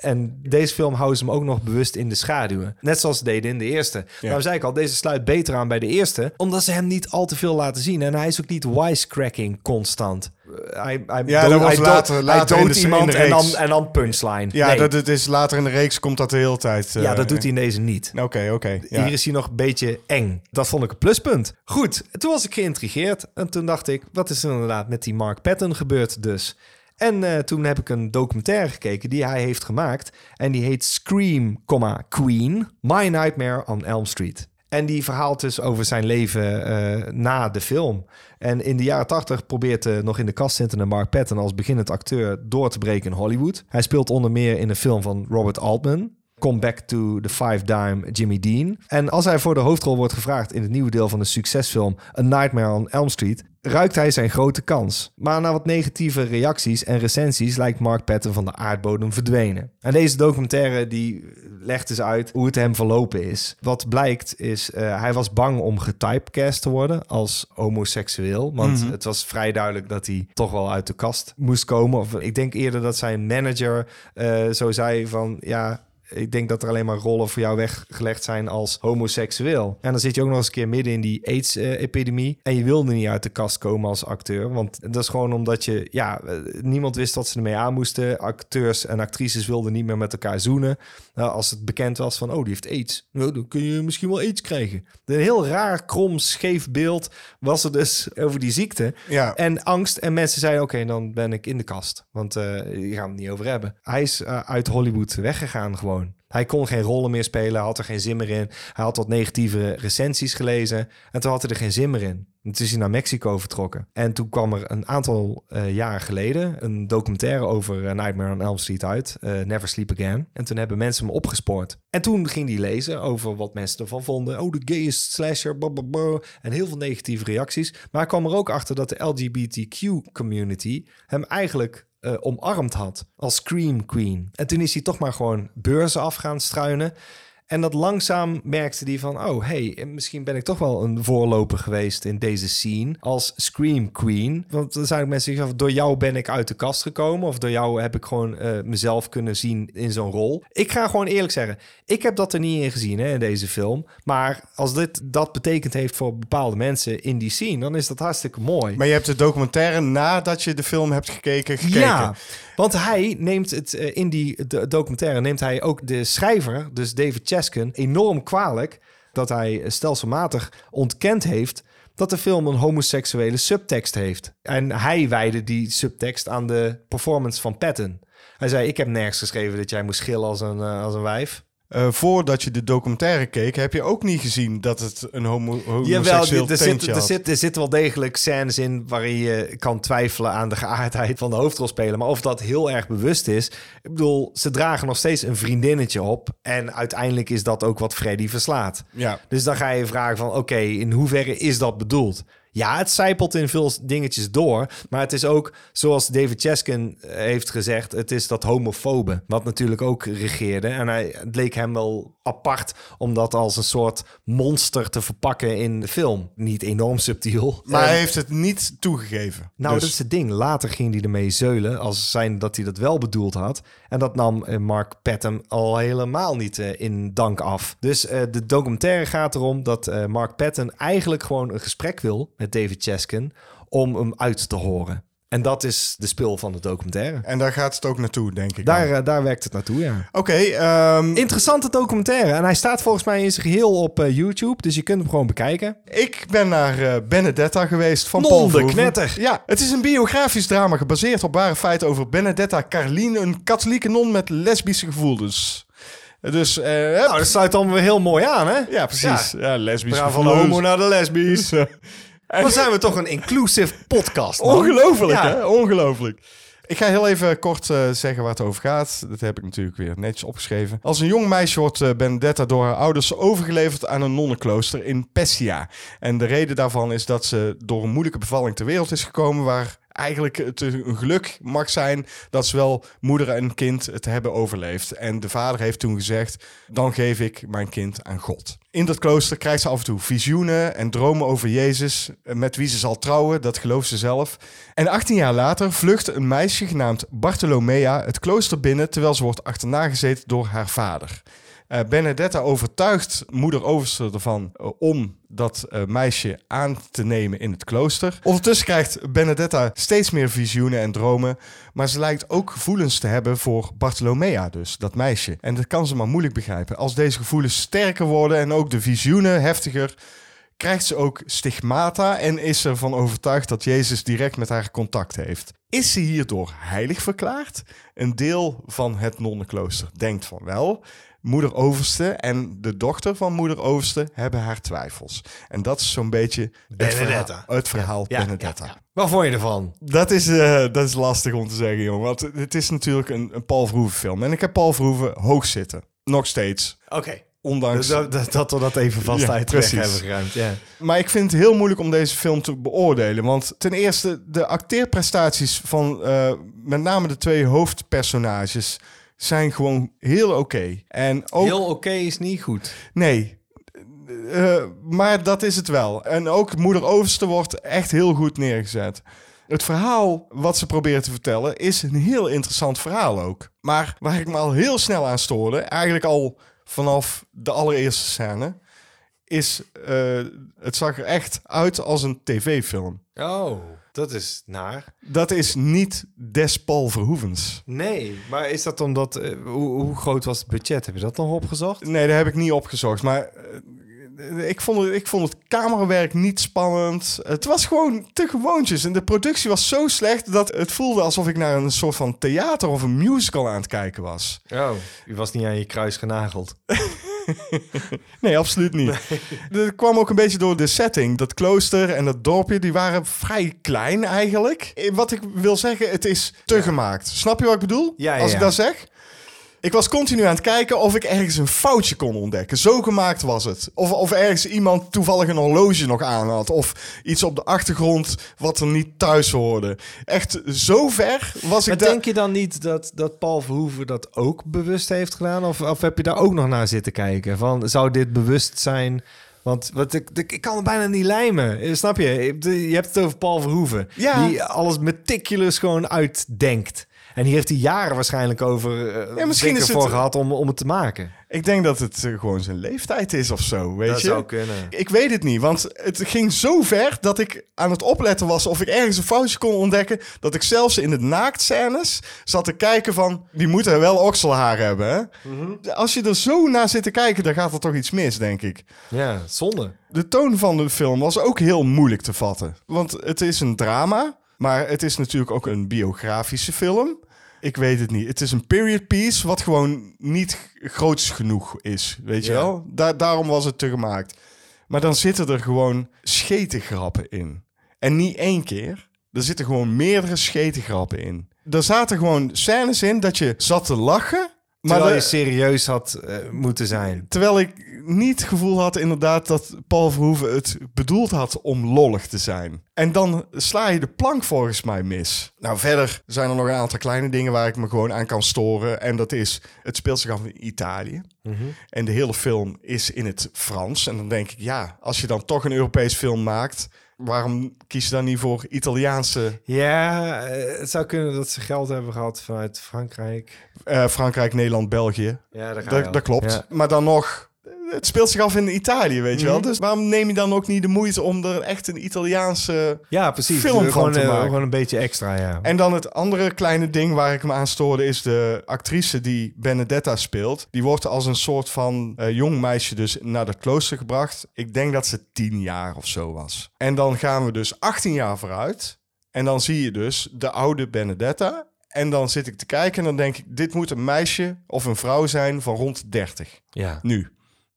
En deze film houden ze hem ook nog bewust in de schaduwen. Net zoals ze deden in de eerste. Nou zei ik al, deze sluit beter aan bij de eerste, omdat ze hem niet al te veel laten zien. En hij is ook niet wisecracking constant. Eh, Hij, hij Ja, dood- dat was hij dood- later- hij later in iemand en dan, en dan punchline. Ja, Nee. dat het is later in de reeks komt dat de hele tijd. eh, ja, dat doet hij in deze niet. Oké, oké. ja. Hier is hij nog een beetje eng. Dat vond ik een pluspunt. Goed, toen was ik geïntrigeerd. En toen dacht ik, wat is er inderdaad met die Mark Patton gebeurd dus? En eh, toen heb ik een documentaire gekeken die hij heeft gemaakt. En die heet Scream, Queen, My Nightmare on Elm Street. En die verhaalt dus over zijn leven eh, na de film. En in de jaren 80 probeert de nog in de kast zittende Mark Patton als beginnend acteur door te breken in Hollywood. Hij speelt onder meer in een film van Robert Altman. Come Back to the Five Dime Jimmy Dean. En als hij voor de hoofdrol wordt gevraagd in het nieuwe deel van de succesfilm A Nightmare on Elm Street, ruikt hij zijn grote kans. Maar na wat negatieve reacties en recensies lijkt Mark Patton van de aardbodem verdwenen. En deze documentaire die legt dus uit hoe het hem verlopen is. Wat blijkt is, eh, hij was bang om getypecast te worden als homoseksueel. Want het was vrij duidelijk dat hij toch wel uit de kast moest komen. Of ik denk eerder dat zijn manager eh, zo zei van, ja, ik denk dat er alleen maar rollen voor jou weggelegd zijn als homoseksueel. En dan zit je ook nog eens een keer midden in die AIDS-epidemie. En je wilde niet uit de kast komen als acteur. Want dat is gewoon omdat je, ja, eh, niemand wist wat ze ermee aan moesten. Acteurs en actrices wilden niet meer met elkaar zoenen. Nou, als het bekend was van, oh, die heeft AIDS. Nou, dan kun je misschien wel AIDS krijgen. Een heel raar, krom, scheef beeld was er dus over die ziekte. Ja. En angst. En mensen zeiden, oké, dan ben ik in de kast. Want hier gaan we het niet over hebben. Hij is eh, uit Hollywood weggegaan gewoon. Hij kon geen rollen meer spelen, had er geen zin meer in. Hij had wat negatieve recensies gelezen en toen had hij er geen zin meer in. En toen is hij naar Mexico vertrokken. En toen kwam er een aantal eh jaar geleden een documentaire over eh, Nightmare on Elm Street uit, eh, Never Sleep Again. En toen hebben mensen hem opgespoord. En toen ging hij lezen over wat mensen ervan vonden. Oh, de gayest slasher, blablabla. En heel veel negatieve reacties. Maar hij kwam er ook achter dat de LGBTQ-community hem eigenlijk eh, omarmd had als Scream Queen. En toen is hij toch maar gewoon beurzen af gaan struinen. En dat langzaam merkte hij van, oh hey, misschien ben ik toch wel een voorloper geweest in deze scene als Scream Queen. Want dan zijn mensen die zeggen, door jou ben ik uit de kast gekomen of door jou heb ik gewoon eh, mezelf kunnen zien in zo'n rol. Ik ga gewoon eerlijk zeggen, ik heb dat er niet in gezien hè, in deze film. Maar als dit dat betekend heeft voor bepaalde mensen in die scene, dan is dat hartstikke mooi. Maar je hebt de documentaire nadat je de film hebt gekeken, gekeken. Ja, want hij neemt het eh, in die documentaire neemt hij ook de schrijver, dus David Chaskin, enorm kwalijk dat hij stelselmatig ontkend heeft dat de film een homoseksuele subtekst heeft. En hij wijde die subtekst aan de performance van Patton. Hij zei: Ik heb nergens geschreven dat jij moest schillen als een, eh, als een wijf. Eh, voordat je de documentaire keek, heb je ook niet gezien dat het een homo Jawel, homoseksueel er, zit, er, zit, er zitten wel degelijk scènes in waarin je kan twijfelen aan de geaardheid van de hoofdrolspeler. Maar of dat heel erg bewust is. Ik bedoel, ze dragen nog steeds een vriendinnetje op. En uiteindelijk is dat ook wat Freddy verslaat. Ja. Dus dan ga je vragen van, oké, in hoeverre is dat bedoeld? Ja, het zijpelt in veel dingetjes door. Maar het is ook, zoals David Chaskin eh, heeft gezegd... het is dat homofobe, wat natuurlijk ook regeerde. En hij, het leek hem wel apart om dat als een soort monster te verpakken in de film. Niet enorm subtiel. Maar hij heeft het niet toegegeven. nou, Dus- dat is het ding. Later ging hij ermee zeulen als zijn dat hij dat wel bedoeld had. En dat nam eh, Mark Patton al helemaal niet eh, in dank af. Dus eh, de documentaire gaat erom dat eh, Mark Patton eigenlijk gewoon een gesprek wil met David Chaskin om hem uit te horen. En dat is de spil van de documentaire. En daar gaat het ook naartoe, denk ik. Daar, eh, daar werkt het naartoe, ja. Oké, ehm, Interessante documentaire. En hij staat volgens mij in zijn geheel op eh, YouTube. Dus je kunt hem gewoon bekijken. ik ben naar eh, Benedetta geweest van Paul de knetter. Ja, het is een biografisch drama gebaseerd op ware feiten over Benedetta Carline, een katholieke non met lesbische gevoelens. Dus. Nou, dat sluit dan weer heel mooi aan, hè? ja, precies. Ja, gaan van de homo naar de lesbisch. Dan zijn we toch een inclusive podcast, man. Ongelooflijk, Ja. hè? Ongelooflijk. Ik ga heel even kort eh, zeggen waar het over gaat. Dat heb ik natuurlijk weer netjes opgeschreven. Als een jong meisje wordt eh, Benedetta door haar ouders overgeleverd aan een nonnenklooster in Pescia. En de reden daarvan is dat ze door een moeilijke bevalling ter wereld is gekomen... waar eigenlijk het een geluk mag zijn dat zowel moeder en kind het hebben overleefd. En de vader heeft toen gezegd, dan geef ik mijn kind aan God. In dat klooster krijgt ze af en toe visioenen en dromen over Jezus, eh, met wie ze zal trouwen, dat gelooft ze zelf. En 18 jaar later vlucht een meisje genaamd Bartolomea het klooster binnen, terwijl ze wordt achterna gezeten door haar vader. Eh, Benedetta overtuigt moeder overste ervan eh, om dat eh, meisje aan te nemen in het klooster. Ondertussen krijgt Benedetta steeds meer visioenen en dromen, maar ze lijkt ook gevoelens te hebben voor Bartolomea dus, dat meisje. En dat kan ze maar moeilijk begrijpen. Als deze gevoelens sterker worden en ook de visioenen heftiger, krijgt ze ook stigmata en is ervan overtuigd dat Jezus direct met haar contact heeft. Is ze hierdoor heilig verklaard? Een deel van het nonnenklooster denkt van wel. Moeder Overste en de dochter van Moeder Overste hebben haar twijfels. En dat is zo'n beetje het verhaal, het verhaal Ja, Benedetta. ja, ja. Wat vond je ervan? Dat is, eh, dat is lastig om te zeggen, jongen. Want het is natuurlijk een, een Paul Verhoeven film. En ik heb Paul Verhoeven hoog zitten. Nog steeds. Oké. Ondanks... Dat, dat, dat we dat even vast Ja, uit hebben geruimd. Ja. Maar ik vind het heel moeilijk om deze film te beoordelen. Want ten eerste, de acteerprestaties van eh, met name de twee hoofdpersonages zijn gewoon heel oké. En ook, Heel oké is niet goed. nee. Eh, maar dat is het wel. En ook Moeder Overste wordt echt heel goed neergezet. het verhaal wat ze proberen te vertellen is een heel interessant verhaal ook. Maar waar ik me al heel snel aan stoorde, eigenlijk al vanaf de allereerste scène, is eh, het zag er echt uit als een tv-film. Oh, dat is naar. Dat is niet des Paul Verhoevens. Nee, maar is dat omdat... eh, hoe, hoe groot was het budget? Heb je dat nog opgezocht? Nee, dat heb ik niet opgezocht. Maar eh, ik, vond het, ik vond het camerawerk niet spannend. Het was gewoon te gewoontjes. En de productie was zo slecht dat het voelde alsof ik naar een soort van theater of een musical aan het kijken was. Oh, u was niet aan je kruis genageld. Nee, absoluut niet. Dat kwam ook een beetje door de setting. Dat klooster en dat dorpje, die waren vrij klein eigenlijk. Eh, Wat ik wil zeggen, het is te gemaakt. Snap je wat ik bedoel? Ja, ja, Als ik dat zeg? Ik was continu aan het kijken of ik ergens een foutje kon ontdekken. Zo gemaakt was het. Of, of ergens iemand toevallig een horloge nog aan had. Of iets op de achtergrond wat er niet thuis hoorde. Echt zo ver was Maar ik daar... denk je dan niet dat, dat Paul Verhoeven dat ook bewust heeft gedaan? Of, of heb je daar ook nog naar zitten kijken? Van, zou dit bewust zijn? Want wat ik, ik, kan het bijna niet lijmen. Eh, Snap je? Je hebt het over Paul Verhoeven. Ja. Die alles meticulous gewoon uitdenkt. En hier heeft hij jaren waarschijnlijk over eh Ja, misschien is het- gehad om, om het te maken. Ik denk dat het eh, gewoon zijn leeftijd is of zo, weet Dat je? zou kunnen. Ik weet het niet, want het ging zo ver dat ik aan het opletten was of ik ergens een foutje kon ontdekken. Dat ik zelfs in de naaktscènes zat te kijken van, die moeten wel okselhaar hebben. Hè? Mhm. Als je er zo naar zit te kijken, dan gaat er toch iets mis, denk ik. Ja, zonde. De toon van de film was ook heel moeilijk te vatten. Want het is een drama, maar het is natuurlijk ook een biografische film. Ik weet het niet. Het is een period piece wat gewoon niet groots genoeg is. Weet je wel? Da- daarom was het te gemaakt. Maar dan zitten er gewoon schetengrappen in. En niet één keer. Er zitten gewoon meerdere schetengrappen in. Er zaten gewoon scènes in dat je zat te lachen. Maar Terwijl de- je serieus had eh, moeten zijn. Terwijl ik niet het gevoel had inderdaad dat Paul Verhoeven het bedoeld had om lollig te zijn. En dan sla je de plank volgens mij mis. Nou, verder zijn er nog een aantal kleine dingen waar ik me gewoon aan kan storen. En dat is, het speelt zich af in Italië. En de hele film is in het Frans. En dan denk ik, ja, als je dan toch een Europees film maakt... waarom kies je dan niet voor Italiaanse... Ja, eh, het zou kunnen dat ze geld hebben gehad vanuit Frankrijk. eh, Frankrijk, Nederland, België. Ja, daar Dat, klopt. Ja. Maar dan nog, het speelt zich af in Italië, weet je wel. Mhm. Dus waarom neem je dan ook niet de moeite om er echt een Italiaanse... Ja, precies. film van gewoon, te eh, maken. gewoon een beetje extra, ja. En dan het andere kleine ding waar ik me aan stoorde... is de actrice die Benedetta speelt. Die wordt als een soort van eh, jong meisje dus naar het klooster gebracht. Ik denk dat ze tien jaar of zo was. En dan gaan we dus 18 jaar vooruit. En dan zie je dus de oude Benedetta... En dan zit ik te kijken en dan denk ik... dit moet een meisje of een vrouw zijn van rond 30. ja. Nu.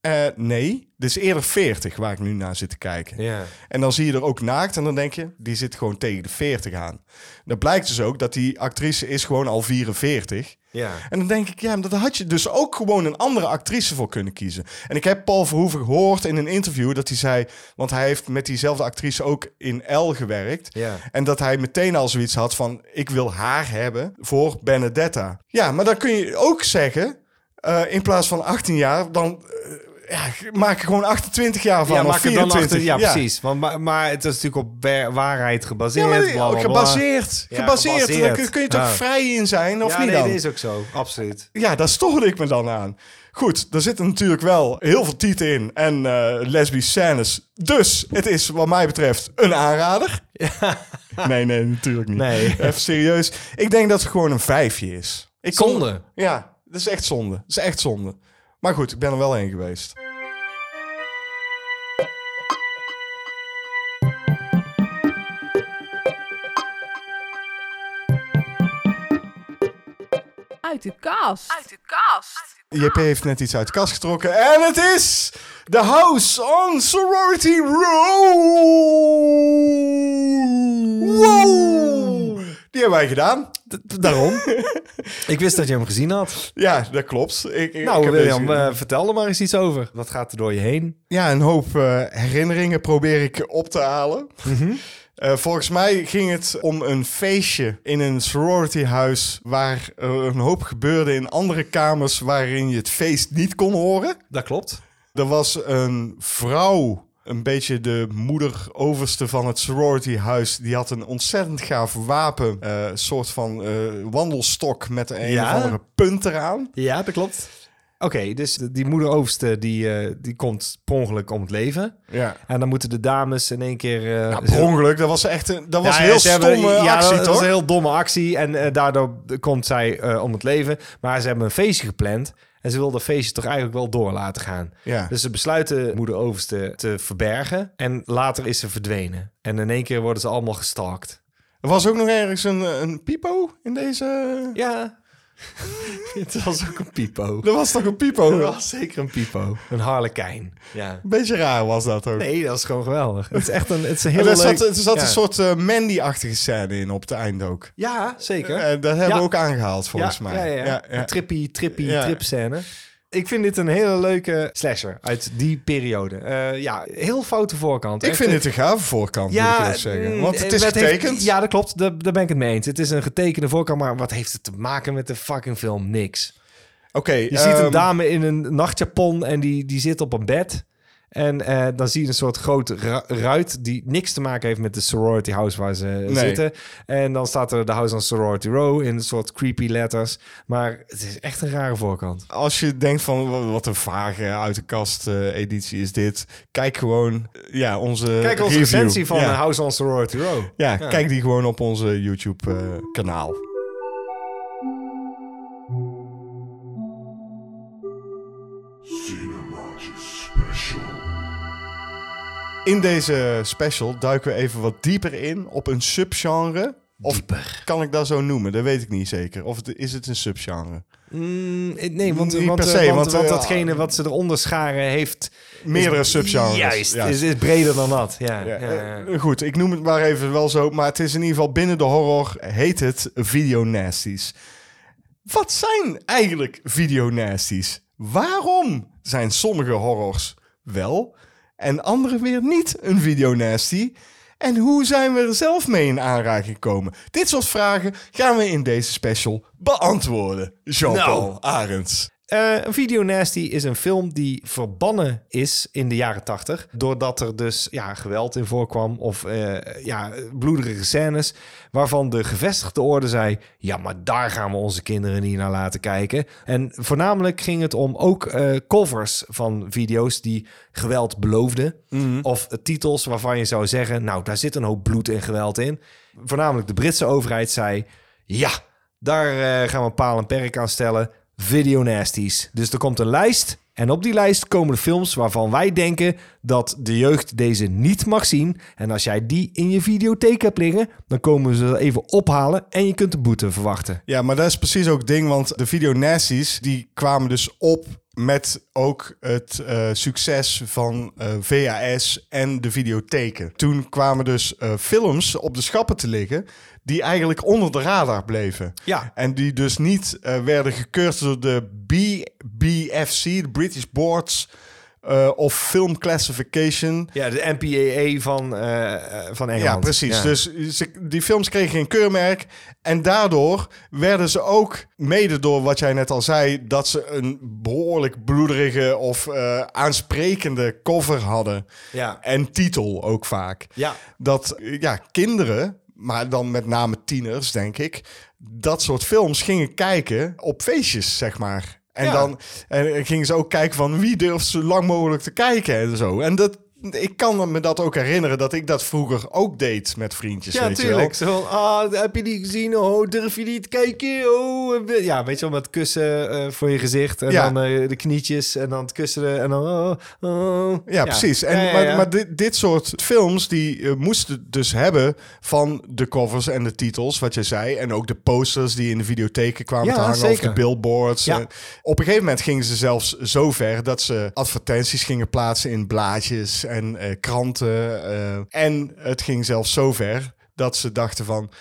Eh, nee, dit is eerder 40 waar ik nu naar zit te kijken. Ja. En dan zie je er ook naakt en dan denk je, die zit gewoon tegen de 40 aan. Dan blijkt dus ook dat die actrice is gewoon al 44. Ja. En dan denk ik, ja, maar daar had je dus ook gewoon een andere actrice voor kunnen kiezen. En ik heb Paul Verhoeven gehoord in een interview dat hij zei, want hij heeft met diezelfde actrice ook in L gewerkt. Ja. En dat hij meteen al zoiets had van, ik wil haar hebben voor Benedetta. Ja, maar dan kun je ook zeggen, eh, in plaats van 18 jaar, dan eh, ja, maak er gewoon 28 jaar van. Ja, of maak het dan 24. achter. Ja, precies. Want, maar, maar het is natuurlijk op wa- waarheid gebaseerd. Ja, maar bla, bla, bla. gebaseerd. Ja, gebaseerd. gebaseerd. Daar kun je toch Ja. vrij in zijn, of ja, niet nee, dan? dat is ook zo. Absoluut. Ja, daar stoorde ik me dan aan. Goed, er zitten natuurlijk wel heel veel tieten in en eh lesbische scènes. Dus het is wat mij betreft een aanrader. Nee, nee, natuurlijk niet. Nee. Even serieus. Ik denk dat het gewoon een vijfje is. Ik kon- Zonde. Ja, dat is echt zonde. Dat is echt zonde. Maar goed, ik ben er wel heen geweest. Uit de kast. Uit de kast. JP heeft net iets uit de kast getrokken. En het is The House on Sorority Row. Wow. Die hebben wij gedaan. Daarom. ik wist dat je hem gezien had. Ja, dat klopt. Ik, ik Nou, heb William, eh, vertel er maar eens iets over. Wat gaat er door je heen? Ja, een hoop eh, herinneringen probeer ik op te halen. Eh, volgens mij ging het om een feestje in een sororityhuis... waar een hoop gebeurde in andere kamers... waarin je het feest niet kon horen. Dat klopt. Er was een vrouw een beetje de moeder-overste van het sorority-huis. Die had een ontzettend gaaf wapen. eh, soort van eh, wandelstok met een Ja? of andere punt eraan. Ja, dat klopt. Oké, dus die moeder overste die, eh, die komt per ongeluk om het leven. Ja. En dan moeten de dames in één keer... eh, Nou, ze- per ongeluk, dat was echt een, dat was Ja, een heel hebben- stomme ja, actie, dat toch? was een heel domme actie. En daardoor komt zij om het leven. Maar ze hebben een feestje gepland. En ze wil dat feestje toch eigenlijk wel door laten gaan. Ja. Dus ze besluiten moeder overste te verbergen. En later is ze verdwenen. En in één keer worden ze allemaal gestalkt. Er was ook nog ergens een, een pipo in deze... Ja, het was ook een pipo. Er was toch een pipo? Het was zeker een pipo. Een harlekijn. Ja. Een beetje raar was dat ook. Nee, dat is gewoon geweldig. Het is echt een, het is een En hele er leuk... zat, er zat ja. een soort eh, Mandy-achtige scène in op het eind ook. Ja, zeker. Eh, dat hebben Ja. we ook aangehaald, volgens ja, mij. Ja, ja, ja. Ja, ja. Een trippy, trippy, Ja. trip scène. Ik vind dit een hele leuke slasher uit die periode. Eh, ja, heel foute voorkant. Ik Echt, vind het een gave voorkant, moet ik zeggen. mm, Want het is getekend. ja, dat klopt. Daar, daar ben ik het mee eens. Het is een getekende voorkant, maar wat heeft het te maken met de fucking film? Niks. Oké, Je ziet ehm, een dame in een nachtjapon en die, die zit op een bed. En eh, dan zie je een soort grote ru- ruit die niks te maken heeft met de sorority house waar ze zitten. En dan staat er de House on Sorority Row in een soort creepy letters. Maar het is echt een rare voorkant. Als je denkt van wa- wat een vage uit de kast eh, editie is dit, kijk gewoon ja, onze Kijk onze review. recensie van ja. House on Sorority Row. ja, kijk die gewoon op onze YouTube eh, kanaal. In deze special duiken we even wat dieper in op een subgenre. Of kan ik dat zo noemen? Dat weet ik niet zeker. Of het, is het een subgenre? Mm, nee, want, Niet want, per eh, se, want, want, want eh, datgene wat ze eronder scharen heeft... Meerdere is- subgenres. Juist, Juist. Is, is breder dan dat. Ja, Ja, ja, ja. eh, goed, ik noem het maar even wel zo. Maar het is in ieder geval binnen de horror heet het videonasties. Wat zijn eigenlijk videonasties? Waarom zijn sommige horrors wel en andere weer niet een videonasty? En hoe zijn we er zelf mee in aanraking gekomen? Dit soort vragen gaan we in deze special beantwoorden. Jean-Paul Nou. Arends. Eh, een video nasty is een film die verbannen is in de jaren tachtig. Doordat er dus ja, geweld in voorkwam of eh, ja, bloederige scènes. Waarvan de gevestigde orde zei... ja, maar daar gaan we onze kinderen niet naar laten kijken. En voornamelijk ging het om ook eh, covers van video's die geweld beloofden. Of titels waarvan je zou zeggen... nou, daar zit een hoop bloed en geweld in. Voornamelijk de Britse overheid zei... ja, daar gaan we paal en perk aan stellen. Video nasties. Dus er komt een lijst. En op die lijst komen de films waarvan wij denken dat de jeugd deze niet mag zien. En als jij die in je videotheek hebt liggen, dan komen ze even ophalen en je kunt de boete verwachten. Ja, maar dat is precies ook het ding, want de videonasties die kwamen dus op met ook het eh, succes van eh, VHS en de videotheken. Toen kwamen dus eh, films op de schappen te liggen die eigenlijk onder de radar bleven. Ja. En die dus niet werden gekeurd door de BBFC, de British Boards eh, of Film Classification. Ja, de MPAA van, eh, van Engeland. Ja, precies. Ja. Dus ze, die films kregen geen keurmerk. En daardoor werden ze ook, mede door wat jij net al zei, dat ze een behoorlijk bloederige of aansprekende cover hadden. Ja. En titel ook vaak. Ja. Dat ja, kinderen, maar dan met name tieners, denk ik, dat soort films gingen kijken op feestjes, zeg maar. En Ja. dan en gingen ze ook kijken van wie durft zo lang mogelijk te kijken en zo. En dat, ik kan me dat ook herinneren dat ik dat vroeger ook deed met vriendjes. Ja, weet je tuurlijk. wel. Zo van, ah, heb je die gezien? Oh, durf je niet te kijken? Oh, ja, weet je wel, met kussen eh, voor je gezicht en Ja. dan eh, de knietjes en dan het kussen en dan... Oh, oh. Ja, precies. En, Ja, Maar, maar dit, dit soort films die eh, moesten dus hebben van de covers en de titels, wat je zei. En ook de posters die in de videotheken kwamen te hangen of zeker. de billboards. Op een gegeven moment gingen ze zelfs zo ver dat ze advertenties gingen plaatsen in blaadjes en eh, kranten. eh. en het ging zelfs zo ver dat ze dachten van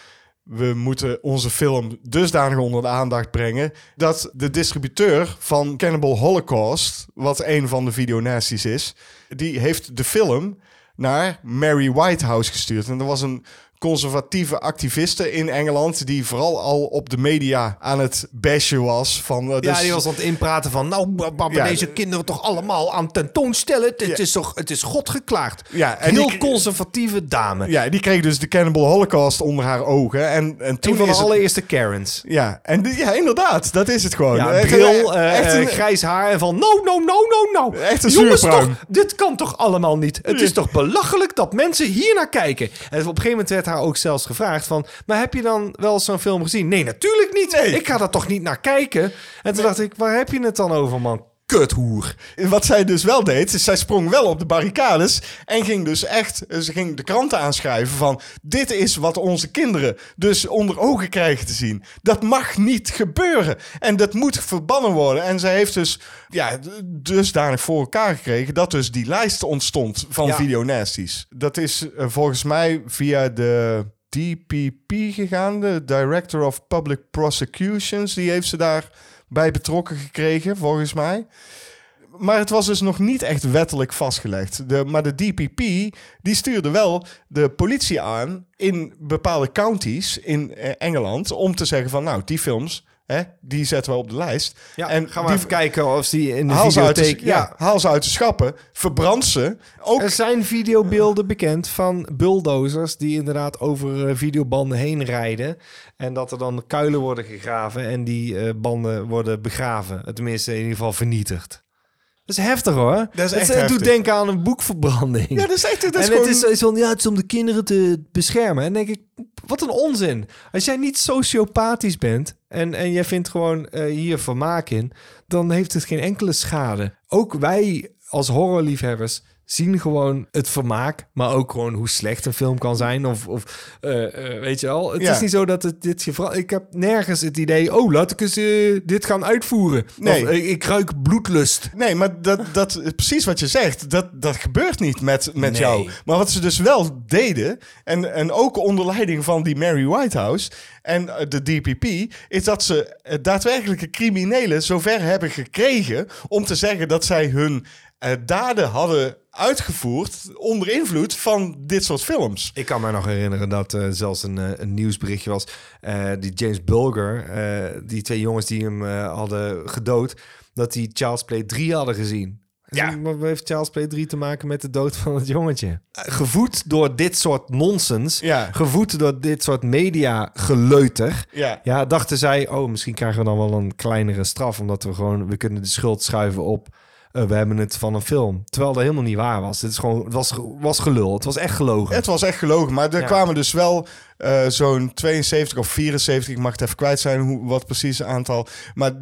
we moeten onze film dusdanig onder de aandacht brengen dat de distributeur van Cannibal Holocaust, wat een van de videonasties is, die heeft de film naar Mary Whitehouse gestuurd. En dat was een conservatieve activiste in Engeland... die vooral al op de media aan het bashen was. Van, eh, Ja, dus- die was aan het inpraten van... nou, maar Ja. deze kinderen toch allemaal aan tentoonstellen? Het, het is toch, het is God geklaagd. Ja, en Heel die- conservatieve dame. Ja, die kreeg dus de Cannibal Holocaust onder haar ogen. En, en toen van de is het- allereerste Karens. Ja, en die- ja, inderdaad, dat is het gewoon. Ja, Echt- bril, eh, echt eh, een- grijs haar en van... No, no, no, no, no. Echt een Jongens, toch, dit kan toch allemaal niet? Het is toch belachelijk dat mensen hier naar kijken? En op een gegeven moment werd haar ook zelfs gevraagd van... Maar heb je dan wel zo'n film gezien? Nee, natuurlijk niet. Nee. Ik ga daar toch niet naar kijken? En toen dacht ik, waar heb je het dan over, man? Kuthoer. Wat zij dus wel deed, is zij sprong wel op de barricades en ging dus echt, ze ging de kranten aanschrijven van dit is wat onze kinderen dus onder ogen krijgen te zien. Dat mag niet gebeuren en dat moet verbannen worden. En zij heeft dus ja, dusdanig voor elkaar gekregen dat dus die lijst ontstond van Ja. videonasties. Dat is eh, volgens mij via de DPP gegaan, de Director of Public Prosecutions. Die heeft ze daarbij betrokken gekregen, volgens mij. Maar het was dus nog niet echt wettelijk vastgelegd. De, maar de DPP die stuurde wel de politie aan in bepaalde counties in eh, Engeland om te zeggen van nou die films hè, die zetten we op de lijst. Ja, en gaan we die even kijken of die in de haal ze, de, videotheek... ja, haal ze uit de schappen, verbrand ze. Ook Er zijn videobeelden bekend van bulldozers die inderdaad over eh, videobanden heen rijden. En dat er dan kuilen worden gegraven en die eh, banden worden begraven. Tenminste, in ieder geval vernietigd. Dat is heftig hoor. Dat is echt het, doet denken aan een boekverbranding. ja, dat is echt dat is en gewoon, het is, van, ja, het is om de kinderen te beschermen. En denk ik, wat een onzin. Als jij niet sociopathisch bent en, en jij vindt gewoon eh, hier vermaak in, dan heeft het geen enkele schade. Ook wij als horrorliefhebbers zien gewoon het vermaak, maar ook gewoon hoe slecht een film kan zijn. Of, of eh, eh, weet je wel, het Ja. is niet zo dat het dit geval. Ik heb nergens het idee, oh, laat ik eens eh, dit gaan uitvoeren. Nee. Of, ik ruik bloedlust. Nee, maar dat, dat, precies wat je zegt, dat, dat gebeurt niet met, met Nee. jou. Maar wat ze dus wel deden, en, en ook onder leiding van die Mary Whitehouse en de DPP, is dat ze daadwerkelijke criminelen zover hebben gekregen om te zeggen dat zij hun daden hadden uitgevoerd onder invloed van dit soort films. Ik kan me nog herinneren dat eh, zelfs een, eh, een nieuwsberichtje was. eh, die James Bulger, die twee jongens die hem hadden gedood, dat die Charles Play 3 hadden gezien. Ja. Wat heeft Charles Play 3 te maken met de dood van het jongetje? Gevoed door dit soort nonsens, Ja. gevoed door dit soort media geleuter. Ja. Ja, dachten zij, oh, misschien krijgen we dan wel een kleinere straf, omdat we gewoon, we kunnen de schuld schuiven op. eh, we hebben het van een film. Terwijl dat helemaal niet waar was. Het, is gewoon, het was, was gelul. Het was echt gelogen. Het was echt gelogen, maar er Ja. kwamen dus wel eh, zo'n 72 of 74, ik mag het even kwijt zijn, hoe, wat precies het aantal. Maar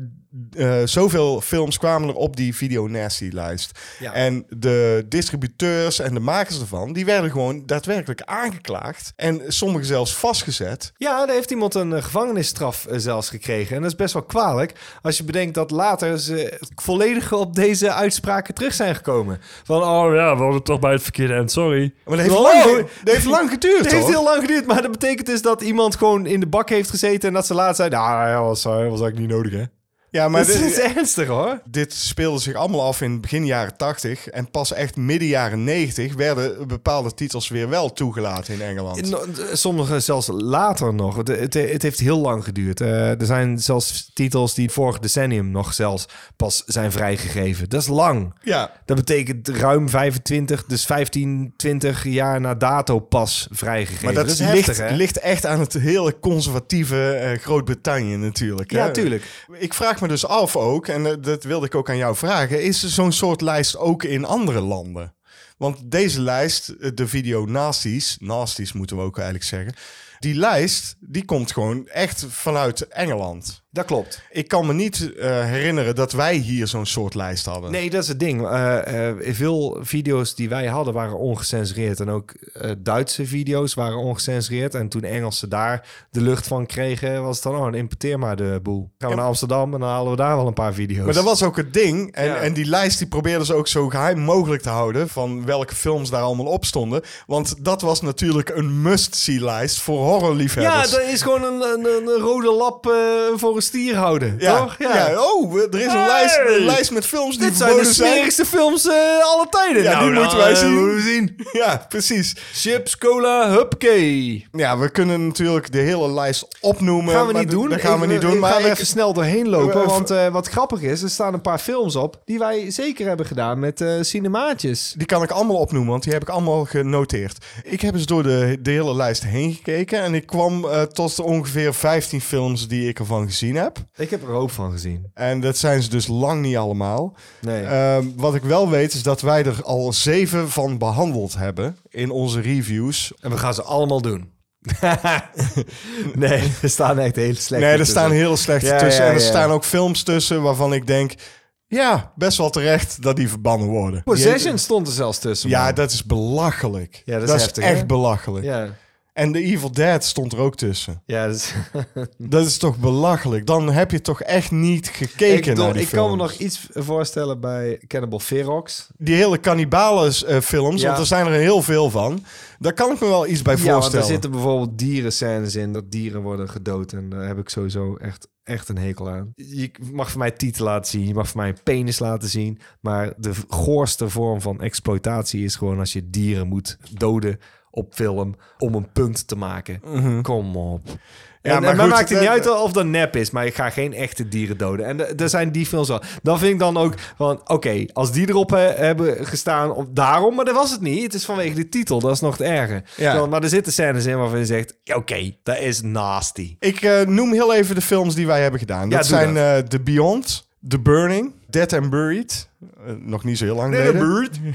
eh, zoveel films kwamen er op die Video Nasty lijst. Ja. En de distributeurs en de makers ervan, die werden gewoon daadwerkelijk aangeklaagd. En sommigen zelfs vastgezet. Ja, daar heeft iemand een eh, gevangenisstraf zelfs gekregen. En dat is best wel kwalijk. Als je bedenkt dat later ze volledig op deze uitspraken terug zijn gekomen. Van, oh ja, we hadden toch bij het verkeerde eind, sorry. Maar dat heeft, Oh, lang, dat heeft lang geduurd, Het heeft heel lang geduurd, maar dat betekent dus dat iemand gewoon in de bak heeft gezeten... en dat ze later zeiden, nou ja, was, eh, was eigenlijk niet nodig, hè? Ja, maar dit dit- is ernstig, hoor. dit speelde zich allemaal af in begin jaren 80. En pas echt midden jaren 90 werden bepaalde titels weer wel toegelaten in Engeland. No- Sommige zelfs later nog. Het, het, het heeft heel lang geduurd. Eh, er zijn zelfs titels die vorig decennium nog zelfs pas zijn vrijgegeven. Dat is lang. Ja, Dat betekent ruim 25, dus 15, 20 jaar na dato pas vrijgegeven. Maar dat, is ligt, heftig, hè? ligt echt aan het hele conservatieve eh, Groot-Brittannië natuurlijk. Ja, hè. tuurlijk. Ik vraag dus af ook, en eh, dat wilde ik ook aan jou vragen... is er zo'n soort lijst ook in andere landen? Want deze lijst, eh, de video nasties... nasties moeten we ook eigenlijk zeggen... die lijst, die komt gewoon echt vanuit Engeland. Dat klopt. Ik kan me niet eh, herinneren dat wij hier zo'n soort lijst hadden. Nee, dat is het ding. Eh, eh, veel video's die wij hadden waren ongecensureerd. En ook Duitse video's waren ongecensureerd. En toen Engelsen daar de lucht van kregen, was het dan, oh, importeer maar de boel. Gaan we naar Amsterdam en dan halen we daar wel een paar video's. Maar dat was ook het ding. En, Ja. en die lijst die probeerden ze ook zo geheim mogelijk te houden. Van welke films daar allemaal op stonden. Want dat was natuurlijk een must-see lijst voor horrorliefhebbers. Ja, dat is gewoon een, een, een rode lap eh, voor een stier houden, Ja, toch? ja. oh, er is een, Hey! lijst, een lijst met films die Dit zijn de zijn. smerigste films eh alle tijden. Ja, die nou, moeten wij eh, zien. moeten we zien. Ja, precies. Chips, cola, hupkee. Ja, we kunnen natuurlijk de hele lijst opnoemen. Gaan we niet doen. Dat gaan we niet doen. Maar ga ik- even snel doorheen lopen. Want wat grappig is, er staan een paar films op... die wij zeker hebben gedaan met cinemaatjes. die kan ik allemaal opnoemen, want die heb ik allemaal genoteerd. Ik heb eens door de, de hele lijst heen gekeken. En ik kwam eh, tot ongeveer 15 films die ik ervan gezien heb. Ik heb er hoop van gezien. En dat zijn ze dus lang niet allemaal. Nee. Ehm, wat ik wel weet is dat wij er al zeven van behandeld hebben in onze reviews. en we gaan ze allemaal doen. nee, er staan echt hele slechte nee, er tussen. staan heel slechte Ja, tussen. ja, en er staan ook films tussen waarvan ik denk... Ja, best wel terecht dat die verbannen worden. Possession stond er zelfs tussen. Ja, dat is belachelijk. Ja, dat dat is echt hè? belachelijk. Ja, En The Evil Dead stond er ook tussen. ja dat is... Dat is toch belachelijk? Dan heb je toch echt niet gekeken ik, naar die ik kan me nog iets voorstellen bij Cannibal Ferox. Die hele cannibalen eh, films, Ja. want er zijn er heel veel van. Daar kan ik me wel iets bij Ja, want voorstellen. er zitten bijvoorbeeld dierenscènes in, dat dieren worden gedood. En daar heb ik sowieso echt, echt een hekel aan. Je mag voor mij titel laten zien, je mag voor mij een penis laten zien. Maar de goorste vorm van exploitatie is gewoon als je dieren moet doden op film om een punt te maken. Kom op. Ja, Ja, maar goed, maakt het eh, niet uit of dat nep is, maar ik ga geen echte dieren doden. En er- er zijn die films wel. Dan vind ik dan ook van, oké, als die erop eh, hebben gestaan, op, daarom, maar dat was het niet. Het is vanwege de titel, dat is nog het erge. Ja. Dan- maar er zitten scènes in waarvan je zegt, ja, oké, dat is nasty. Ik eh, noem heel even de films die wij hebben gedaan. Ja, dat doe zijn dat. eh, The Beyond, The Burning, Dead and Buried. Eh, nog niet zo heel lang geleden.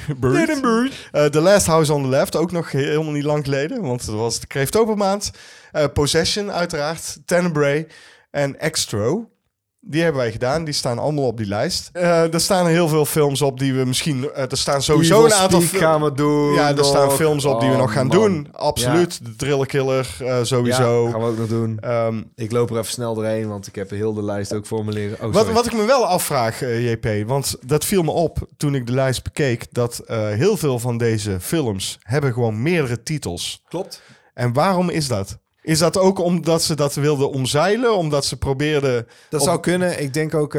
Buried. Eh, The Last House on the Left, ook nog he- helemaal niet lang geleden. Want dat was de Kreeftopenmaand. Eh Possession uiteraard, Tenebrae en Extro. Die hebben wij gedaan. Die staan allemaal op die lijst. Eh, er staan heel veel films op die we misschien... eh, er staan sowieso Evil een aantal... Speak gaan we doen. ja, er staan films op die we Oh, nog gaan man. doen. Absoluut. De Thriller Killer, eh, sowieso. Ja, gaan we ook nog doen. Ehm, Ik loop er even snel doorheen, want ik heb heel de lijst ook formuleren. Oh, Wat, wat ik me wel afvraag, JP, want dat viel me op toen ik de lijst bekeek, dat heel veel van deze films hebben gewoon meerdere titels. Klopt. En waarom is dat? Is dat ook omdat ze dat wilden omzeilen? Omdat ze probeerden... Dat op- zou kunnen. Ik denk ook...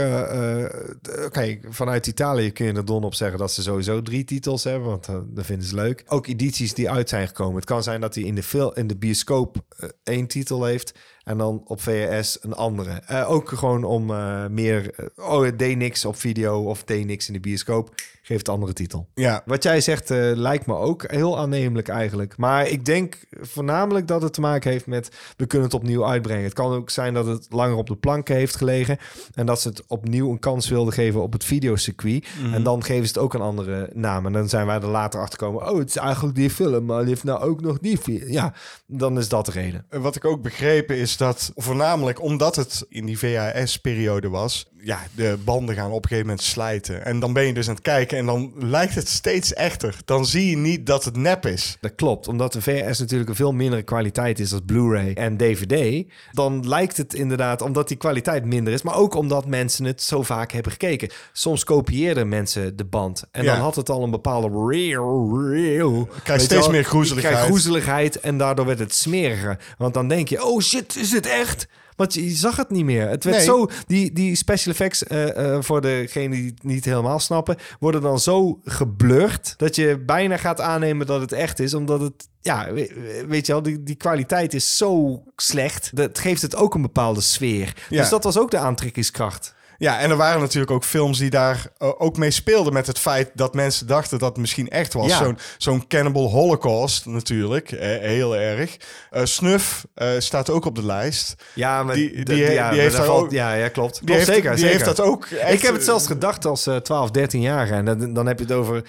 d- Oké, vanuit Italië kun je er don op zeggen dat ze sowieso drie titels hebben. Want eh, dat vinden ze leuk. Ook edities die uit zijn gekomen. Het kan zijn dat hij in de, fil in de bioscoop één titel heeft. En dan op VHS een andere. Ook gewoon om meer... oh, het deed niks op video of deed niks in de bioscoop. Geeft een andere titel. Ja, Wat jij zegt eh, lijkt me ook heel aannemelijk eigenlijk. Maar ik denk voornamelijk dat het te maken heeft met... we kunnen het opnieuw uitbrengen. Het kan ook zijn dat het langer op de plank heeft gelegen... en dat ze het opnieuw een kans wilden geven op het videocircuit. En dan geven ze het ook een andere naam. En dan zijn wij er later achter gekomen... oh, het is eigenlijk die film, maar die heeft nou ook nog die film. Ja, dan is dat de reden. wat ik ook begrepen is dat voornamelijk omdat het in die VHS-periode was, ja, de banden gaan op een gegeven moment slijten. En dan ben je dus aan het kijken en dan lijkt het steeds echter. Dan zie je niet dat het nep is. Dat klopt, omdat de VS natuurlijk een veel mindere kwaliteit is als Blu-ray en DVD. Dan lijkt het inderdaad, omdat die kwaliteit minder is, maar ook omdat mensen het zo vaak hebben gekeken. Soms kopieerden mensen de band en Ja. dan had het al een bepaalde real. Krijg steeds wel? meer Je groezeligheid. krijgt groezeligheid en daardoor werd het smeriger. Want dan denk je, oh shit, is dit echt? Want je zag het niet meer. Het werd Nee. zo, die, die special effects, eh, eh, voor degenen die het niet helemaal snappen, worden dan zo geblurred dat je bijna gaat aannemen dat het echt is, omdat het, ja, we- weet je wel, die, die kwaliteit is zo slecht. Dat geeft het ook een bepaalde sfeer. Ja. Dus dat was ook de aantrekkingskracht. Ja, en er waren natuurlijk ook films die daar eh, ook mee speelden met het feit dat mensen dachten dat het misschien echt was. Ja. Zo'n zo'n Cannibal Holocaust natuurlijk, eh, heel erg. Eh Snuff eh, staat ook op de lijst. Ja, maar Die- de- die he- ja, die heeft daar valt- ook- ja, ja, klopt. Die, Klopt, heeft, zeker, die zeker. heeft dat ook. echt- ik heb het zelfs gedacht als eh 12, 13 jaar. En dan, dan heb je het over...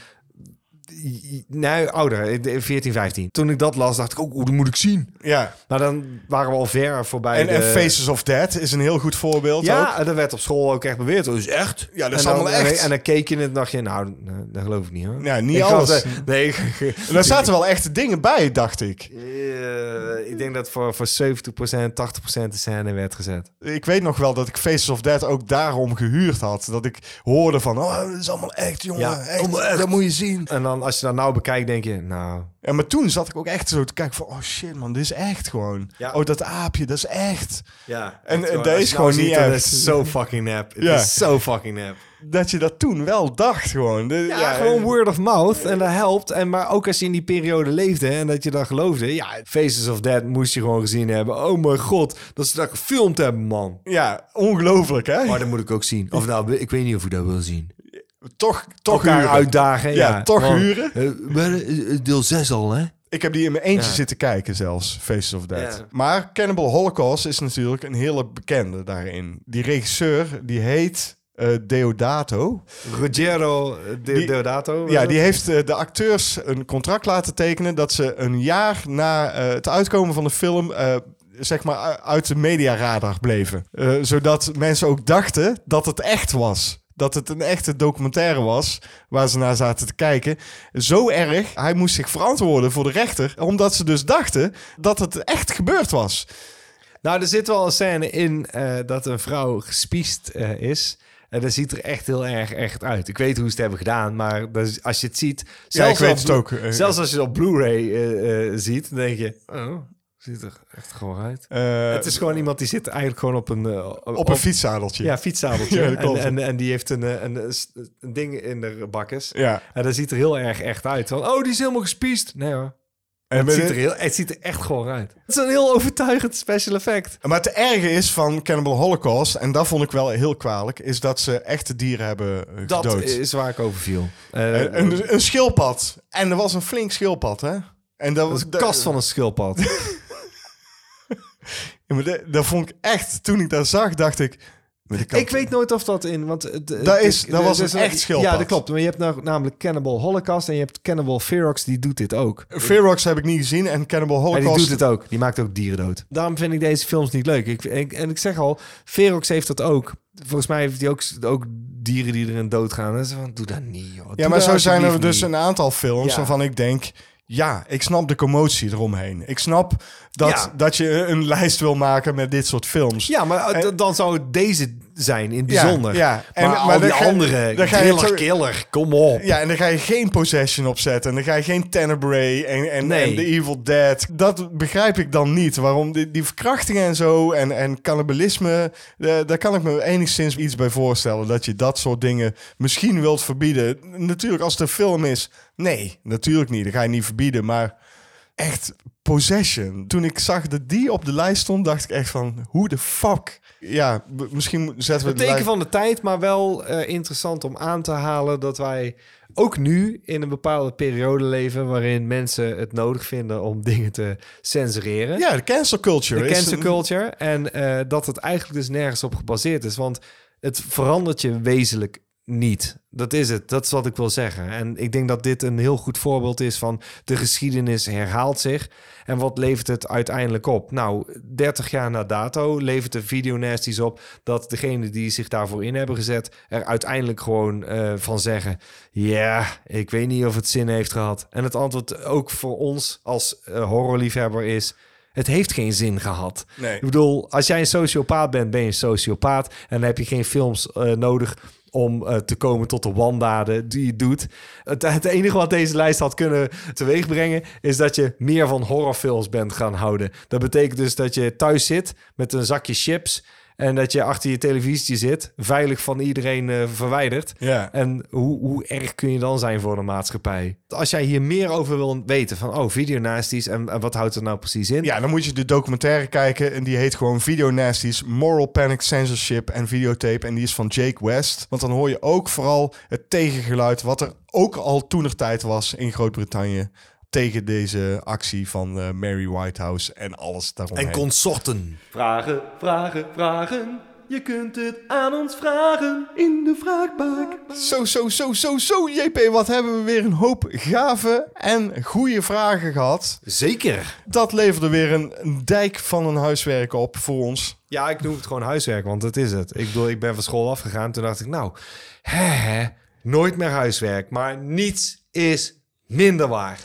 Nou, ouder, eh, 14, 15. Toen ik dat las, dacht ik ook, oh, dat moet ik zien. Ja, Maar dan waren we al ver voorbij en, de... en Faces of Dead is een heel goed voorbeeld. ook. Ja, en dat werd op school ook echt beweerd. Is echt. Ja, dat is en dan, allemaal echt. En, dan keek je het en dacht je, nou, dat geloof ik niet hoor. Ja, niet Ik alles. eh, nee, En daar zaten wel echte dingen bij, dacht ik. Eh, ik denk dat voor, voor 70%, 80% de scène werd gezet. Ik weet nog wel dat ik Faces of Dead ook daarom gehuurd had. Dat ik hoorde van, oh, dat is allemaal echt, jongen. Ja, echt, allemaal echt. Dat moet je zien. En dan als je dat nou bekijkt, denk je, nou... Ja, maar toen zat ik ook echt zo te kijken van... Oh shit man, dit is echt gewoon. Ja. Oh, dat aapje, dat is echt. Ja, En- echt en gewoon, dat is je nou gewoon niet ziet, dat echt. is zo fucking nep. Het Ja. is zo fucking nep. Dat je dat toen wel dacht gewoon. De- Ja, gewoon word of mouth. En dat helpt. En maar ook als je in die periode leefde en dat je dat geloofde. Ja, Faces of Dead moest je gewoon gezien hebben. Oh mijn god, dat ze dat gefilmd hebben, man. Ja, ongelooflijk hè? Maar dat moet ik ook zien. Of nou, ik weet niet of ik dat wil zien. Toch toch Elkaar huren. uitdagen. Ja, Ja, toch Want, huren. eh, maar, eh, deel 6 al, hè? Ik heb die in mijn eentje Ja. zitten kijken zelfs, Faces of Death. Ja. Maar Cannibal Holocaust is natuurlijk een hele bekende daarin. Die regisseur, die heet eh, Deodato. De Die- Deodato. Ja, die heeft de acteurs een contract laten tekenen... dat ze een jaar na eh, het uitkomen van de film... eh, zeg maar uit de mediaradar bleven. Eh, zodat mensen ook dachten dat het echt was. Dat het een echte documentaire was waar ze naar zaten te kijken. Zo erg, hij moest zich verantwoorden voor de rechter... omdat ze dus dachten dat het echt gebeurd was. Nou, er zit wel een scène in eh, dat een vrouw gespiest eh, is. En dat ziet er echt heel erg echt uit. Ik weet hoe ze het hebben gedaan, maar dat als je het ziet... Ja, ik weet op het Blu- ook, eh, zelfs als je het op Blu-ray ziet, dan denk je... Oh, ziet er echt gewoon uit. Eh, het is gewoon iemand die zit eigenlijk gewoon op een... eh, op een fietszadeltje. Ja, fietszadeltje. Ja, en, en, en die heeft een, eh, een, een, een ding in de bakkes. Ja. En dat ziet er heel erg echt uit. Van, oh, die is helemaal gespiest. Nee hoor. En Het ziet, er heel, het ziet er echt gewoon uit. Het is een heel overtuigend special effect. Maar het erge is van Cannibal Holocaust, en dat vond ik wel heel kwalijk, is dat ze echte dieren hebben eh, Dat gedood. is waar ik over viel. Eh, Een, een, een schildpad. En er was een flink schildpad, hè? En dat, was een kast van een schildpad. Ja, maar dat, dat vond ik echt, toen ik dat zag, dacht ik... ik weet nooit of dat in... Want het- het- Dat is- dat was een echt schildpad. Ja, dat klopt. Maar je hebt nou, namelijk Cannibal Holocaust en je hebt Cannibal Ferox, die doet dit ook. Ferox heb ik niet gezien en Cannibal En Holocaust... die doet het ook. Die maakt ook dieren dood. Daarom vind ik deze films niet leuk. Ik, ik- en ik zeg al, Ferox heeft dat ook. Volgens mij heeft hij ook, ook dieren die erin doodgaan. En ze van, doe dat niet, joh. Ja, Doe maar zo zijn er dus niet. een aantal films Ja. waarvan ik denk... Ja, ik snap de commotie eromheen. Ik snap dat, Ja. dat je een lijst wil maken met dit soort films. Ja, maar eh, En- dan zou deze zijn in het bijzonder. ja. En- En, maar al die ga andere, dan ga je killer, kom op. Ja, en dan ga je geen Possession opzetten. En dan ga je geen Tenebrae en, en, Nee. en The Evil Dead. Dat begrijp ik dan niet. Waarom die, die verkrachtingen en zo en, en cannibalisme... eh, daar kan ik me enigszins iets bij voorstellen. Dat je dat soort dingen misschien wilt verbieden. Natuurlijk, als het een film is... Nee, natuurlijk niet. Dat ga je niet verbieden. Maar echt, Possession. Toen ik zag dat die op de lijst stond, dacht ik echt van... Hoe de fuck? Ja, misschien zetten we Het teken van de tijd, maar wel eh, interessant om aan te halen dat wij ook nu in een bepaalde periode leven waarin mensen het nodig vinden om dingen te censureren. Ja, de cancel culture. de cancel een- culture. En eh, dat het eigenlijk dus nergens op gebaseerd is. Want het verandert je wezenlijk niet. Dat is het. Dat is wat ik wil zeggen. En ik denk dat dit een heel goed voorbeeld is van de geschiedenis herhaalt zich. En wat levert het uiteindelijk op? Nou, 30 jaar na dato levert de videonasties op dat degene die zich daarvoor in hebben gezet er uiteindelijk gewoon eh, van zeggen: ja, ik weet niet of het zin heeft gehad. En het antwoord ook voor ons als eh, horrorliefhebber is: het heeft geen zin gehad. Nee. Ik bedoel, als jij een sociopaat bent, ben je een sociopaat. En dan heb je geen films eh, nodig om eh, te komen tot de wandaden die je doet. Het, het enige wat deze lijst had kunnen teweegbrengen... is dat je meer van horrorfilms bent gaan houden. Dat betekent dus dat je thuis zit met een zakje chips... en dat je achter je televisie zit, veilig van iedereen eh, verwijderd. Ja. En hoe, hoe erg kun je dan zijn voor de maatschappij? Als jij hier meer over wil weten van... oh, videonasties en, en wat houdt er nou precies in? Ja, dan moet je de documentaire kijken. En die heet gewoon Video Nasties, Moral Panic Censorship en Videotape. En die is van Jake West. Want dan hoor je ook vooral het tegengeluid... wat er ook al toenertijd was in Groot-Brittannië... tegen deze actie van eh, Mary Whitehouse en alles daaromheen. En consorten. Vragen, vragen, vragen. Je kunt het aan ons vragen in de vraagbak. Zo, zo, zo, zo, zo, JP, wat hebben we weer een hoop gave en goede vragen gehad. Zeker. Dat leverde weer een, een dijk van een huiswerk op voor ons. Ja, ik noem het gewoon huiswerk, want dat is het. Ik bedoel, ik ben van school afgegaan. Toen dacht ik, nou, hè, hè, nooit meer huiswerk. Maar niets is minder waar.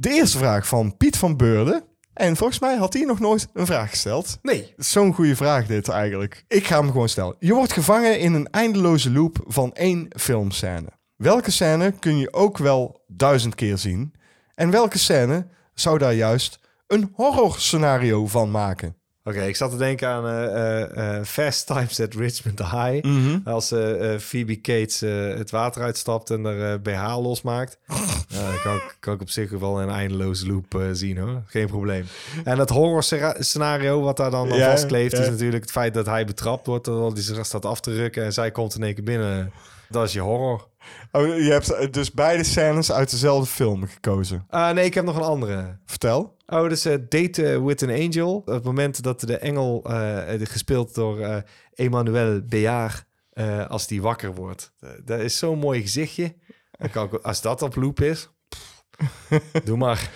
De eerste vraag van Piet van Beurden. En volgens mij had hij nog nooit een vraag gesteld. Nee. Zo'n goede vraag dit eigenlijk. Ik ga hem gewoon stellen. Je wordt gevangen in een eindeloze loop van één filmscène. welke scène kun je ook wel duizend keer zien? En welke scène zou daar juist een horror scenario van maken? Oké, ik zat te denken aan eh, eh, eh, Fast Times at Richmond High. Mhm. Als eh, Phoebe Cates het water uitstapt en er BH losmaakt. Dat kan, ik- kan ik op zich wel een eindeloze loop zien hoor. Geen probleem. En het horror scenario wat daar dan aan Ja, vastkleeft... ja. is natuurlijk het feit dat hij betrapt wordt... terwijl hij zich staat af te rukken en zij komt in één keer binnen. Dat is je horror. Oh, je hebt eh, dus beide scènes uit dezelfde film gekozen. Ah, nee, ik heb nog een andere. Vertel. Oh, dus eh, Date with an Angel. Op het moment dat de engel, eh, gespeeld door eh Emmanuel Béard, eh, als die wakker wordt. Eh, dat is zo'n mooi gezichtje. Dan kan ik, als dat op loop is, pff, doe maar.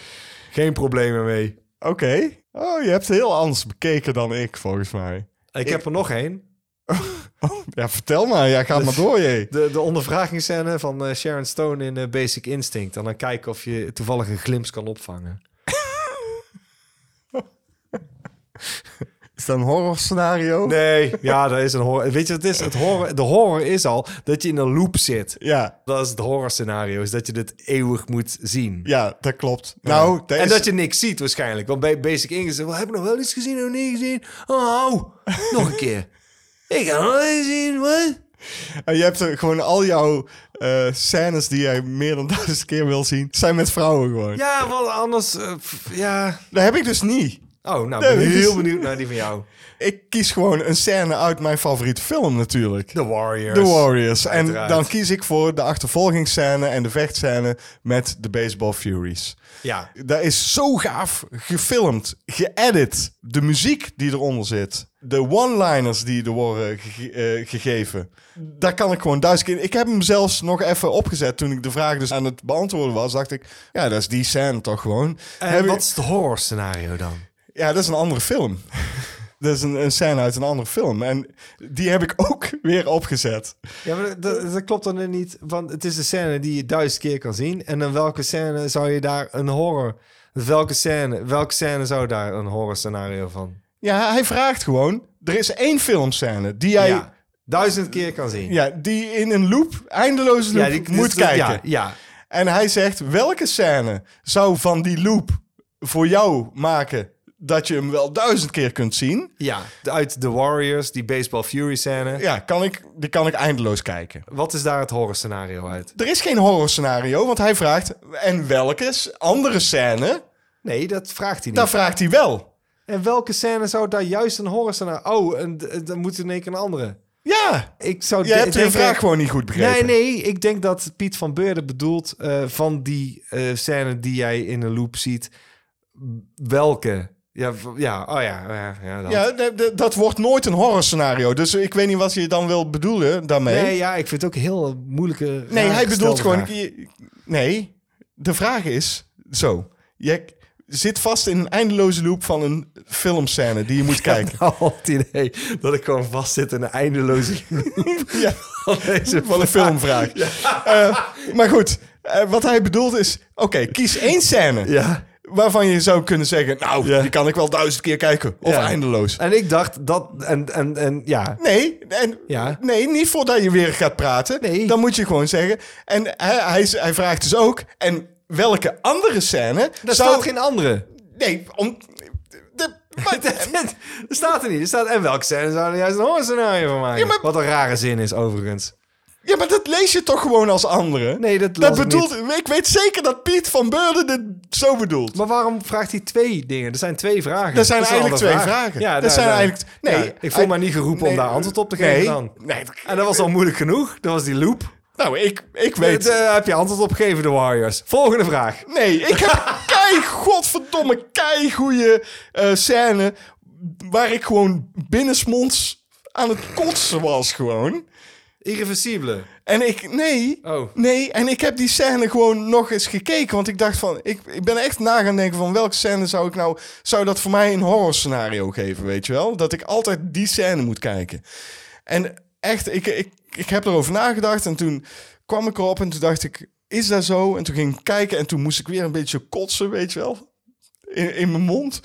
Geen problemen mee. Oké. Oh, je hebt het heel anders bekeken dan ik, volgens mij. Ik, heb er nog één. Ja, vertel maar. Ja, ga maar door, je. De, de ondervragingsscène van eh, Sharon Stone in eh, Basic Instinct. En dan kijken of je toevallig een glimps kan opvangen. Is dat een horror scenario? Nee, ja, dat is een horror. Weet je wat het is? Het horror, de horror is al dat je in een loop zit. Ja, Dat is het horror scenario, is dat je dit eeuwig moet zien. ja, dat klopt. Nou, dat en is... dat je niks ziet waarschijnlijk. Want bij Basic English, wel, heb ik nog wel iets gezien of niet gezien? Oh, nog een keer. Ik ga eens zien, wat? En je hebt er gewoon al jouw eh, scènes die jij meer dan duizend keer wil zien, zijn met vrouwen gewoon. Ja, want anders, eh, pff, ja. Dat heb ik dus niet. Oh, nou, ben ik heel benieuwd naar die van jou. Ik kies gewoon een scène uit mijn favoriete film natuurlijk. The Warriors. The Warriors. En Uiteraard. dan kies ik voor de achtervolgingsscène en de vechtscène met de Baseball Furies. Ja. Dat is zo gaaf gefilmd, geëdit. De muziek die eronder zit. De one-liners die er worden eh, gegeven. Daar kan ik gewoon duizend keer... Ik heb hem zelfs nog even opgezet toen ik de vraag dus aan het beantwoorden was. Dacht ik, ja, dat is die scène toch gewoon. En Heb wat is het horror scenario dan? Ja, dat is een andere film. Dat is een, een scène uit een andere film. En die heb ik ook weer opgezet. Ja, maar dat, dat klopt dan niet. Want het is een scène die je duizend keer kan zien. En dan welke scène zou je daar een horror... Welke scène, welke scène zou daar een horror scenario van? Ja, hij vraagt gewoon... Er is één filmscène die jij... Ja, duizend keer kan zien. Ja, die in een loop, eindeloze loop, Ja, die- moet dus- kijken. Ja, ja. En hij zegt, welke scène zou van die loop voor jou maken dat je hem wel duizend keer kunt zien? ja. Uit The Warriors, die Baseball Fury scène. Ja, kan ik, die kan ik eindeloos kijken. Wat is daar het horror scenario uit? Er is geen horror scenario, want hij vraagt, en welke andere scène? Nee, dat vraagt hij niet. Daar vraagt hij wel. En welke scène zou daar juist een horror scenario... Oh, en dan moet in één keer een andere. Ja, Ik zou je hebt de vraag gewoon niet goed begrepen. Nee, nee, ik denk dat Piet van Beurden bedoelt eh, van die eh scène die jij in een loop ziet. Welke? Ja, ja, oh ja, ja, ja, dat. Ja, dat wordt nooit een horror scenario. Dus ik weet niet wat je dan wil bedoelen daarmee. Nee, ja, ik vind het ook een heel moeilijke. Nee, hij bedoelt gewoon... je- Nee, de vraag is zo. Je zit vast in een eindeloze loop van een filmscène die je moet kijken. Nou, het idee dat ik gewoon vast zit in een eindeloze ja, van deze van een filmvraag. Eh, maar goed, eh, wat hij bedoelt is... Oké, kies één scène Ja. Waarvan je zou kunnen zeggen... Nou, die kan ik wel duizend keer kijken. Of eindeloos. En ik dacht dat en en en ja. Nee, en, Ja. nee, niet voordat je weer gaat praten. Nee. Dan moet je gewoon zeggen. En hij, hij, hij vraagt dus ook... En welke andere scène... Er zou... staat geen andere. Nee, om... De, maar- er staat er niet. Er staat en welke scène zou er juist een horror scenario van maken? Ja, maar- Wat een rare zin is overigens. Ja, maar dat lees je toch gewoon als andere? Nee, dat dat las ik bedoelt... Ik weet zeker dat Piet van Beurden dit zo bedoelt. Maar waarom vraagt hij twee dingen? Er zijn twee vragen. Er zijn Dat eigenlijk twee vragen. Ja, Er daar- zijn eigenlijk- nee, Ja, ik voel me niet geroepen nee, om daar antwoord op te geven nee, dan. Nee, En dat was al moeilijk genoeg. Dat was die loop. nou, ik, ik weet... Daar heb je antwoord op gegeven, de Warriors. Volgende vraag. Nee, ik heb kei, godverdomme, kei goede scène waar ik gewoon binnensmonds aan het kotsen was gewoon. Irreversibele. En ik, nee, Oh. nee, en ik heb die scène gewoon nog eens gekeken, want ik dacht van, ik, ik ben echt na gaan denken van welke scène zou ik nou, zou dat voor mij een horror scenario geven, weet je wel? Dat ik altijd die scène moet kijken. En echt, ik, ik, ik heb erover nagedacht en toen kwam ik erop en toen dacht ik, is dat zo? En toen ging ik kijken en toen moest ik weer een beetje kotsen, weet je wel? In, in mijn mond.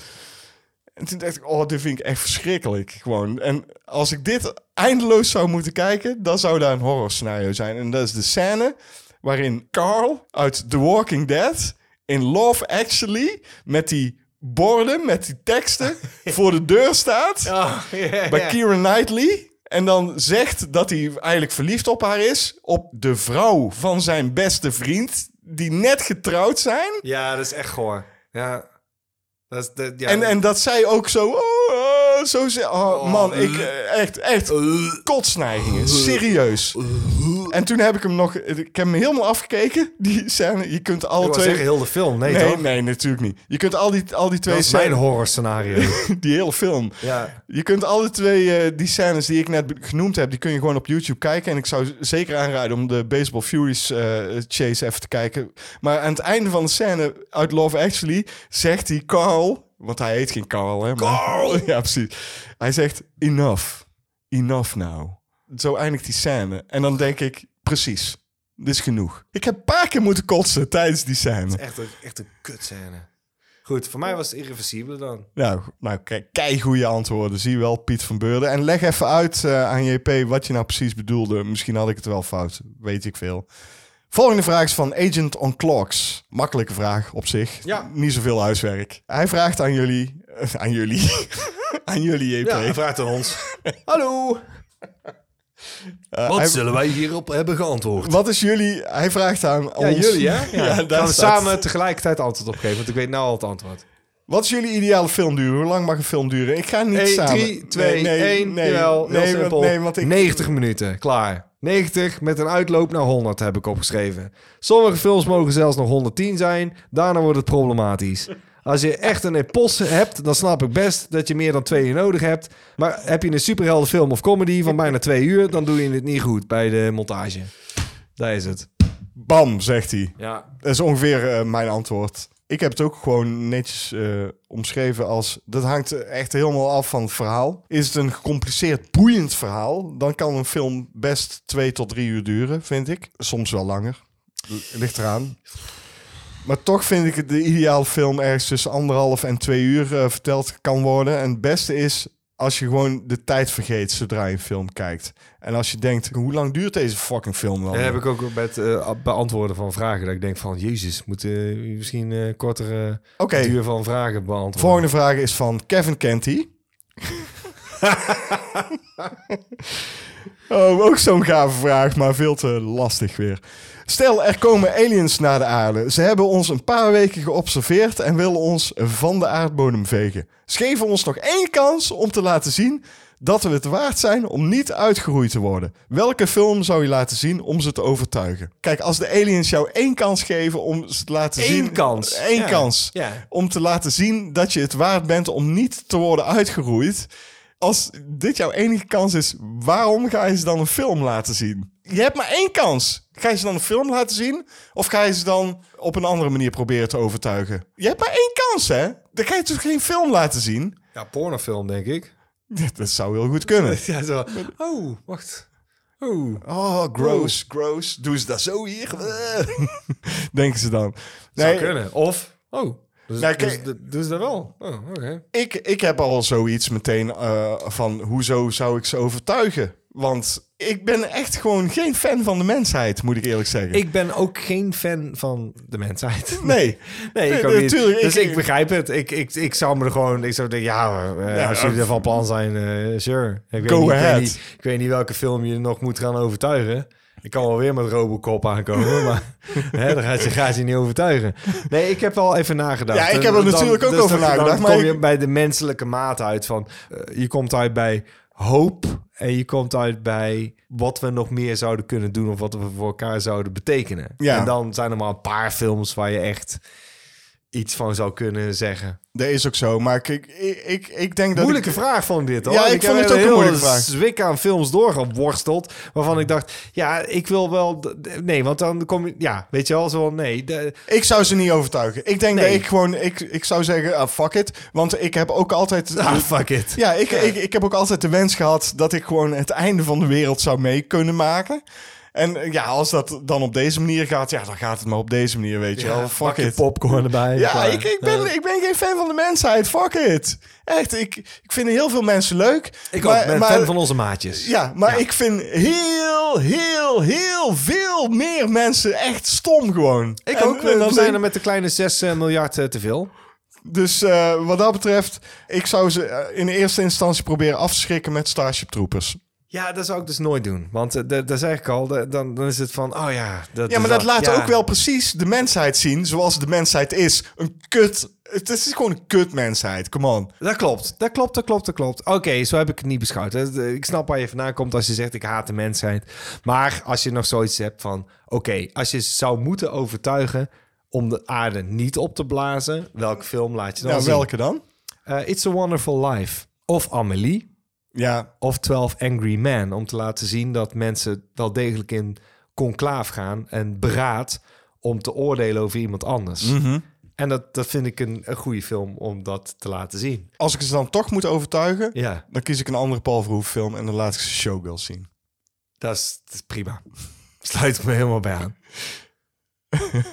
En toen dacht ik, oh, dit vind ik echt verschrikkelijk. Gewoon. En als ik dit eindeloos zou moeten kijken, dan zou daar een horror scenario zijn. En dat is de scène waarin Carl uit The Walking Dead in Love Actually met die borden, met die teksten voor de deur staat bij Keira Knightley. En dan zegt dat hij eigenlijk verliefd op haar is. Op de vrouw van zijn beste vriend. Die net getrouwd zijn. Ja, dat is echt goor. Ja. Dat is de, ja. En, en dat zij ook zo... Oh, oh, zo ze- oh, man, ik eh, echt, echt kotsneigingen. Serieus. En toen heb ik hem nog... Ik heb hem helemaal afgekeken, die scène. Je kunt alle twee... zeggen heel de film. Nee, nee, toch? nee, natuurlijk niet. Je kunt al die, al die twee Dat is mijn scènes... horror scenario. Die hele film. ja. Je kunt alle twee eh, die scènes die ik net genoemd heb, die kun je gewoon op YouTube kijken. En ik zou zeker aanraden om de Baseball Furies eh, chase even te kijken. Maar aan het einde van de scène uit Love Actually zegt hij Carl, want hij heet geen Carl, hè? Carl! ja, precies. Hij zegt enough. Enough now. Zo eindigt die scène. En dan denk ik, precies. Dit is genoeg. Ik heb een paar keer moeten kotsen tijdens die scène. Echt een, echt een kutscène. Goed, voor mij was het irreversibele dan. Nou, nou kijk, kei goede antwoorden. Zie je wel, Piet van Beurden. En leg even uit eh, aan JP wat je nou precies bedoelde. Misschien had ik het wel fout, weet ik veel. Volgende vraag is van Agent on Clocks. Makkelijke vraag op zich. Ja. Niet zoveel huiswerk. Hij vraagt aan jullie... aan jullie. aan jullie, JP. Ja, hij vraagt aan ons. Hallo. Eh, Wat hij- zullen wij hierop hebben geantwoord? wat is jullie... Hij vraagt aan Ja, ons... jullie hè? Ja, daar Gaan we samen tegelijkertijd antwoord op geven, want ik weet nou al het antwoord. Wat is jullie ideale filmduur? Hoe lang mag een film duren? Ik ga niet 1, samen. 3, 2, nee, nee, 1, nee, jawel, heel nee, simpel. nee, want ik... 90 minuten, klaar. 90 met een uitloop naar 100 heb ik opgeschreven. Sommige films mogen zelfs nog 110 zijn, daarna wordt het problematisch. Als je echt een epos hebt, dan snap ik best dat je meer dan twee uur nodig hebt. Maar heb je een superheldenfilm of comedy van bijna twee uur, dan doe je het niet goed bij de montage. Daar is het. Bam, zegt hij. Ja, Dat is ongeveer eh, mijn antwoord. Ik heb het ook gewoon netjes eh, omschreven als... Dat hangt echt helemaal af van het verhaal. Is het een gecompliceerd, boeiend verhaal... dan kan een film best twee tot drie uur duren, vind ik. Soms wel langer. L- Ligt eraan. Maar toch vind ik het de ideale film ergens tussen anderhalf en twee uur eh, verteld kan worden. En het beste is als je gewoon de tijd vergeet zodra je een film kijkt. En als je denkt, hoe lang duurt deze fucking film dan? dat heb ik ook met eh, beantwoorden van vragen. Dat ik denk van, jezus, moeten we misschien eh kortere Oké, duur van vragen beantwoorden. Volgende vraag is van Kevin Kenty. oh, ook zo'n gave vraag, maar veel te lastig weer. Stel, er komen aliens naar de aarde. Ze hebben ons een paar weken geobserveerd en willen ons van de aardbodem vegen. Ze geven ons nog één kans om te laten zien dat we het waard zijn om niet uitgeroeid te worden. Welke film zou je laten zien om ze te overtuigen? Kijk, als de aliens jou één kans geven om ze te laten Eén zien... kans. Eén Ja. kans Ja. om te laten zien dat je het waard bent om niet te worden uitgeroeid. Als dit jouw enige kans is, waarom ga je ze dan een film laten zien? Je hebt maar één kans. Ga je ze dan een film laten zien? Of ga je ze dan op een andere manier proberen te overtuigen? Je hebt maar één kans, hè? Dan ga je toch geen film laten zien? Ja, pornofilm, denk ik. Dat zou heel goed kunnen. Ja, zo. Oh, wacht. Oh. Oh, gross, gross. Doen ze dat zo hier? Denken ze dan. Zou Nee, kunnen. Of, oh. Dus, Nee, dus, dat wel. Oh, ik, ik heb al zoiets meteen eh, van hoezo zou ik ze overtuigen? Want ik ben echt gewoon geen fan van de mensheid, moet ik eerlijk zeggen. Ik ben ook geen fan van de mensheid. nee. Nee, ik ook niet. Dus ik- ik, begrijp het. Ik, ik, ik zou me er gewoon... Ik zou denken, ja, eh, Ja, als jullie uh, er van plan zijn, eh sure. Ik weet, Go niet, ik, ahead. weet niet, ik weet niet welke film je nog moet gaan overtuigen. Ik kan wel weer met Robocop aankomen, maar hè, dan gaat je, gaat je niet overtuigen. Nee, ik heb wel even nagedacht. Ja, ik heb er dan- natuurlijk ook dus over dan- nagedacht, Dan maar kom ik- je bij de menselijke maat uit van... eh, je komt uit bij hoop en je komt uit bij wat we nog meer zouden kunnen doen... of wat we voor elkaar zouden betekenen. Ja. En dan zijn er maar een paar films waar je echt iets van zou kunnen zeggen. Dat is ook zo. Maar ik, ik, ik denk dat... Moeilijke ik, vraag vond dit hoor. Ja, ik vond heb het ook een moeilijke vraag. zwik aan films doorgeworsteld. Waarvan ik dacht, ja, ik wil wel... Nee, want dan kom je... Ja, weet je wel, zo nee. De, Ik zou ze niet overtuigen. Ik denk Nee. dat ik gewoon... Ik, ik zou zeggen, ah, fuck it. Want ik heb ook altijd... ah, fuck it. Ja, ik, Ik, ik heb ook altijd de wens gehad dat ik gewoon het einde van de wereld zou mee kunnen maken. En eh, ja, als dat dan op deze manier gaat, ja, dan gaat het maar op deze manier, weet je wel. Fuck it. popcorn erbij. Ja, ik, ik, ben, ik ben geen fan van de mensheid. Fuck it. Echt, ik, ik vind heel veel mensen leuk. Ik maar, ook, ben maar- fan van onze maatjes. Ja, maar ik vind heel, heel, heel veel meer mensen echt stom gewoon. Ik En- ook. en We dan zijn er met de kleine 6 miljard eh, te veel. Dus eh, wat dat betreft, ik zou ze eh, in eerste instantie proberen af te schrikken met Starship Troopers. Ja, dat zou ik dus nooit doen. Want eh, dat dat zeg ik al. de- Dan, dan is het van, oh ja. Dat, Ja, maar dat laat ja. ook wel precies de mensheid zien zoals de mensheid is. Een kut. Het is gewoon een kut mensheid. Come on. Dat klopt, dat klopt, dat klopt, dat klopt. Oké, zo heb ik het niet beschouwd. Ik snap waar je vandaan komt als je zegt ik haat de mensheid. Maar als je nog zoiets hebt van... Oké, als je zou moeten overtuigen om de aarde niet op te blazen... welke film laat je dan Ja, zien? welke dan? Eh, It's a Wonderful Life. Of Amelie. Ja, Of 12 Angry Men. Om te laten zien dat mensen wel degelijk in conclaaf gaan... en beraad om te oordelen over iemand anders. Mhm. En dat, dat vind ik een, een goede film om dat te laten zien. als ik ze dan toch moet overtuigen, Ja. dan kies ik een andere Paul Verhoeven film en dan laat ik ze Showgirls zien. Dat is, dat is prima. Sluit ik me helemaal bij aan.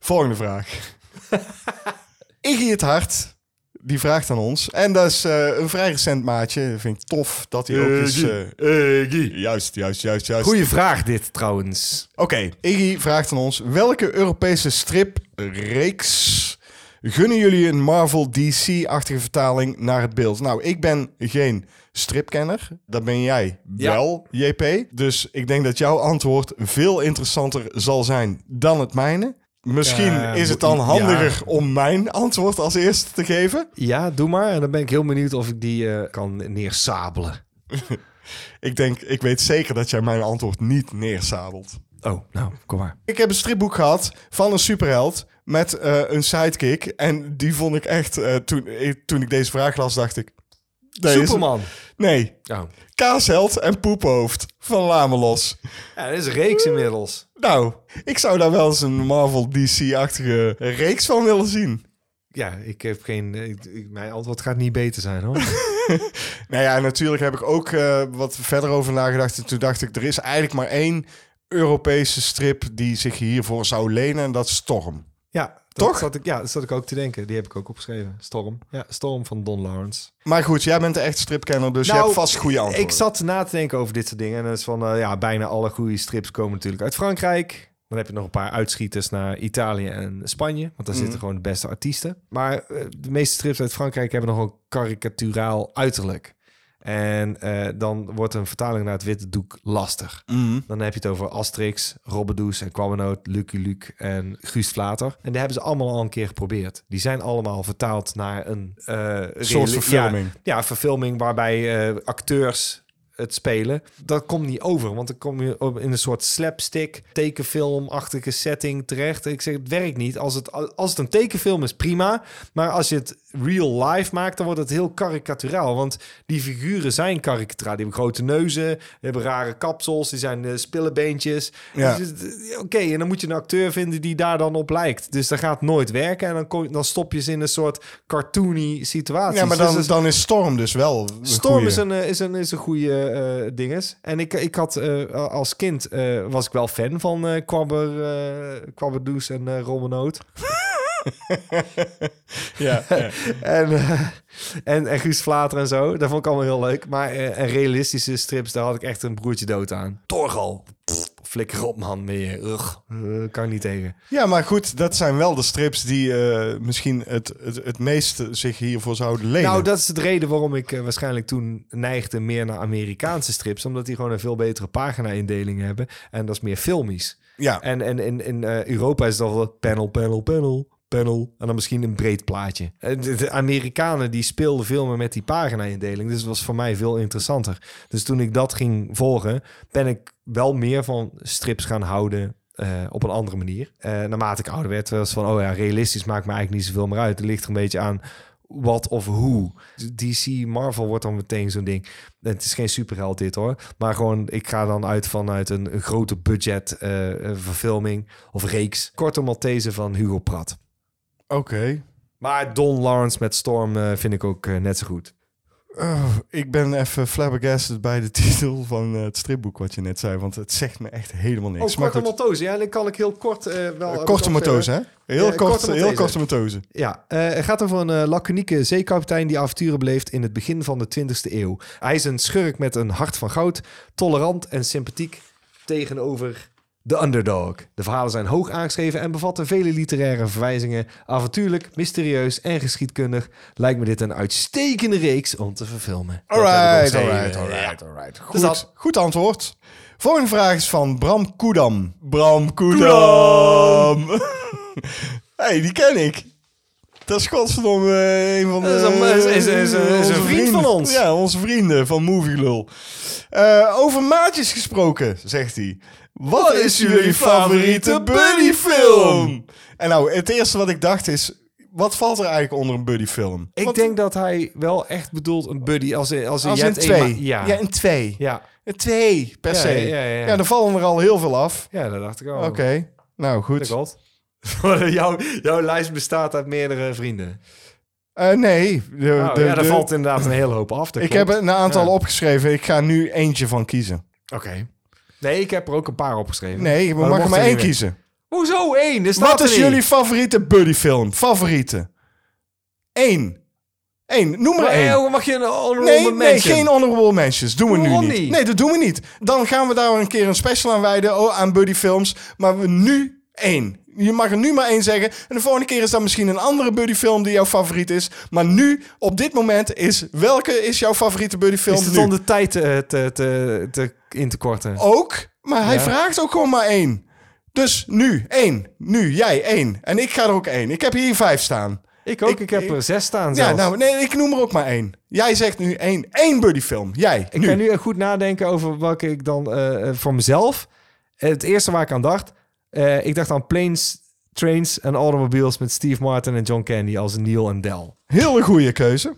Volgende vraag. Iggy het Hart, die vraagt aan ons. En dat is eh, een vrij recent maatje. Vind ik tof dat hij ook eens... eh, Juist, juist, juist, juist. Goeie vraag dit trouwens. Oké, Iggy vraagt aan ons: welke Europese stripreeks gunnen jullie een Marvel DC-achtige vertaling naar het beeld? Nou, ik ben geen stripkenner. Dat ben jij Ja. wel, JP. Dus ik denk dat jouw antwoord veel interessanter zal zijn dan het mijne. Misschien Ja, is het dan ja. handiger om mijn antwoord als eerste te geven. Ja, doe maar. En dan ben ik heel benieuwd of ik die eh, kan neersabelen. Ik denk, ik weet zeker dat jij mijn antwoord niet neersabelt. Oh, nou, kom maar. Ik heb een stripboek gehad van een superheld met eh, een sidekick. En die vond ik echt, eh, toen, ik, toen ik deze vraag las, dacht ik... Superman. Nee. Kaasheld en Poephoofd van Lamelos. Ja, dat is een reeks inmiddels. Nou, ik zou daar wel eens een Marvel DC-achtige reeks van willen zien. Ja, ik heb geen... ik- ik- mijn antwoord gaat niet beter zijn, hoor. Nou ja, natuurlijk heb ik ook eh, wat verder over nagedacht. En toen dacht ik, er is eigenlijk maar één Europese strip die zich hiervoor zou lenen. En dat is Storm. ja, dat Toch? Zat ik, ja, dat zat ik ook te denken. Die heb ik ook opgeschreven. Storm. Ja, Storm van Don Lawrence. Maar goed, jij bent een echt stripkenner, dus je Nou, hebt vast goede antwoorden. Ik zat na te denken over dit soort dingen. En dat is van, eh, ja, bijna alle goede strips komen natuurlijk uit Frankrijk. Dan heb je nog een paar uitschieters naar Italië en Spanje. Want daar zitten gewoon de beste artiesten. Maar eh, de meeste strips uit Frankrijk hebben nog een karikaturaal uiterlijk. En eh, dan wordt een vertaling naar het witte doek lastig. Mhm. Dan heb je het over Asterix, Robbedoes en Kwamenoot, Lucky Luke en Guus Vlater. En die hebben ze allemaal al een keer geprobeerd. Die zijn allemaal vertaald naar een eh, soort verfilming. Ja, ja, verfilming waarbij eh, acteurs het spelen. Dat komt niet over, want dan kom je op in een soort slapstick, tekenfilmachtige setting terecht. Ik zeg, het werkt niet. Als het, als het een tekenfilm is, prima. Maar als je het real life maakt, dan wordt het heel karikaturaal. Want die figuren zijn karikaturaal. Die hebben grote neuzen, hebben rare kapsels, die zijn eh, spillebeentjes. Ja. Dus, eh, Oké, en dan moet je een acteur vinden die daar dan op lijkt. Dus dat gaat nooit werken. En dan, kom, dan stop je ze in een soort cartoony situatie. Ja, maar Dus dan, dan is Storm dus wel Storm goeie. is een, eh, is een, is een goede eh dinges. En ik, ik had eh, als kind was ik wel fan van eh Kwabber, Kwabberdoes en Rommenoot. Ja, ja. En, en, en Guus Vlater en zo. Dat vond ik allemaal heel leuk. Maar en realistische strips, daar had ik echt een broertje dood aan. Torgal. Pff, Flikker op, man. Je. Ugh, eh, kan niet tegen. ja, maar goed, dat zijn wel de strips die eh, misschien het, het, het meest zich hiervoor zouden lenen. Nou, dat is de reden waarom ik eh, waarschijnlijk toen neigde meer naar Amerikaanse strips. Omdat die gewoon een veel betere pagina-indeling hebben. En dat is meer filmisch. ja. En, en in, in Europa is het al wel panel, panel, panel, panel. En dan misschien een breed plaatje. Eh, De, Amerikanen die speelden veel meer met die pagina-indeling. Dus het was voor mij veel interessanter. Dus toen ik dat ging volgen, ben ik wel meer van strips gaan houden. eh, op een andere manier. Eh, naarmate ik ouder werd, was van, oh ja, realistisch maakt me eigenlijk niet zoveel meer uit. Het ligt er een beetje aan wat of hoe. DC, Marvel wordt dan meteen zo'n ding. Het is geen superheld dit hoor. Maar gewoon, ik ga dan uit vanuit een, een grote budget verfilming of reeks. Kortom, Maltese van Hugo Pratt. Oké. Maar Don Lawrence met Storm eh, vind ik ook eh, net zo goed. Oh, ik ben even flabbergasted bij de titel van eh, het stripboek wat je net zei. Want het zegt me echt helemaal niks. Oh, korte goed, matose. Ja, dan kan ik heel kort eh, wel... eh, korte hè? Heel, kort, heel korte. Ja, eh, het gaat over een eh, laconieke zeekapitein die avonturen beleeft in het begin van de 20e eeuw. Hij is een schurk met een hart van goud, tolerant en sympathiek tegenover de underdog. De verhalen zijn hoog aangeschreven en bevatten vele literaire verwijzingen. Avontuurlijk, mysterieus en geschiedkundig lijkt me dit een uitstekende reeks om te verfilmen. Alright, opgeschreven. alright, Ja. alright, alright. Goed, Dus goed antwoord. Volgende vraag is van Bram Koedam. Bram Koedam. hey, die ken ik. Dat is godverdomme eh, een van de... Is een- is- is- een vriend van ons. Ja, onze vrienden van Movie Lul. Eh, over maatjes gesproken, zegt hij. Wat is jullie favoriete buddyfilm? En nou, het eerste wat ik dacht is... Wat valt er eigenlijk onder een buddyfilm? Ik Want denk dat hij wel echt bedoelt een buddy als, in- als, in als je in hebt eenmaal- twee. Ja. ja, in twee. ja. Een twee per Ja, se. ja, ja, ja. dan vallen er al heel veel af. ja, dat dacht ik al. Oké, nou goed. jouw, jouw lijst bestaat uit meerdere vrienden. Eh, nee, de, Oh, de- ja, daar de- valt inderdaad een hele hoop af. dat ik klopt. heb een aantal Ja. opgeschreven. Ik ga nu eentje van kiezen. Oké. Nee, ik heb er ook een paar opgeschreven. Nee, we Maar mogen dat maar één er kiezen. Hoezo één? Er staat Wat er is jullie favoriete buddyfilm? Favoriete? Eén. Eén. Noem maar Maar, één. eh, mag je een honorable Nee, nee, geen honorable mentions. Doen we nu niet? Nee, dat doen we niet. Dan gaan we daar een keer een special aan wijden oh, aan buddyfilms. Maar we nu één. Je mag er nu maar één zeggen. En de volgende keer is dan misschien een andere buddyfilm die jouw favoriet is. Maar nu, op dit moment, is welke is jouw favoriete buddyfilm Is het om de tijd te, te, te, in te korten? Ook, maar hij Ja. vraagt ook gewoon maar één. Dus nu, één. Nu, jij, één. En ik ga er ook één. Ik heb hier vijf staan. ik ook. Ik, ik- heb er zes staan Ja, zelfs. nou, nee, ik noem er ook maar één. Jij zegt nu één. Één buddyfilm. Jij, ik nu. ga nu goed nadenken over welke ik dan eh, eh, voor mezelf... Het eerste waar ik aan dacht... eh, ik dacht aan Planes, Trains en Automobiles met Steve Martin en John Candy als Neil en Del. Hele goede keuze.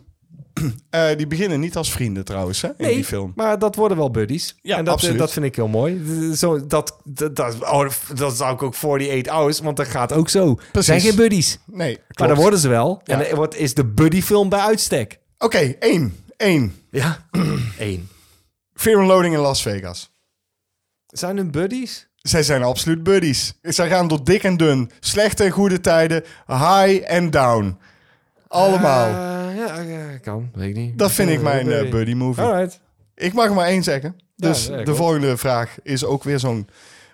Eh, die beginnen niet als vrienden trouwens, hè, in die film. maar dat worden wel buddies. Ja, en dat, absoluut. dat vind ik heel mooi. Zo, dat, dat, dat, oh, dat zou ik ook 48 hours, want dat gaat ook zo. Precies. zijn geen buddies. Nee, klopt. Maar dan worden ze wel. Ja. En wat is de buddyfilm bij uitstek? Oké, één. Één. Ja, één. Fear and Loading in Las Vegas. Zijn hun buddies? Zij zijn absoluut buddies. Zij gaan door dik en dun. Slechte en goede tijden. High en down. Allemaal. Eh, ja, ja, kan. Weet ik niet. dat vind ik Eh, mijn eh, buddy movie. Alright. Ik mag er maar één zeggen. Dus Ja, de volgende vraag is ook weer zo'n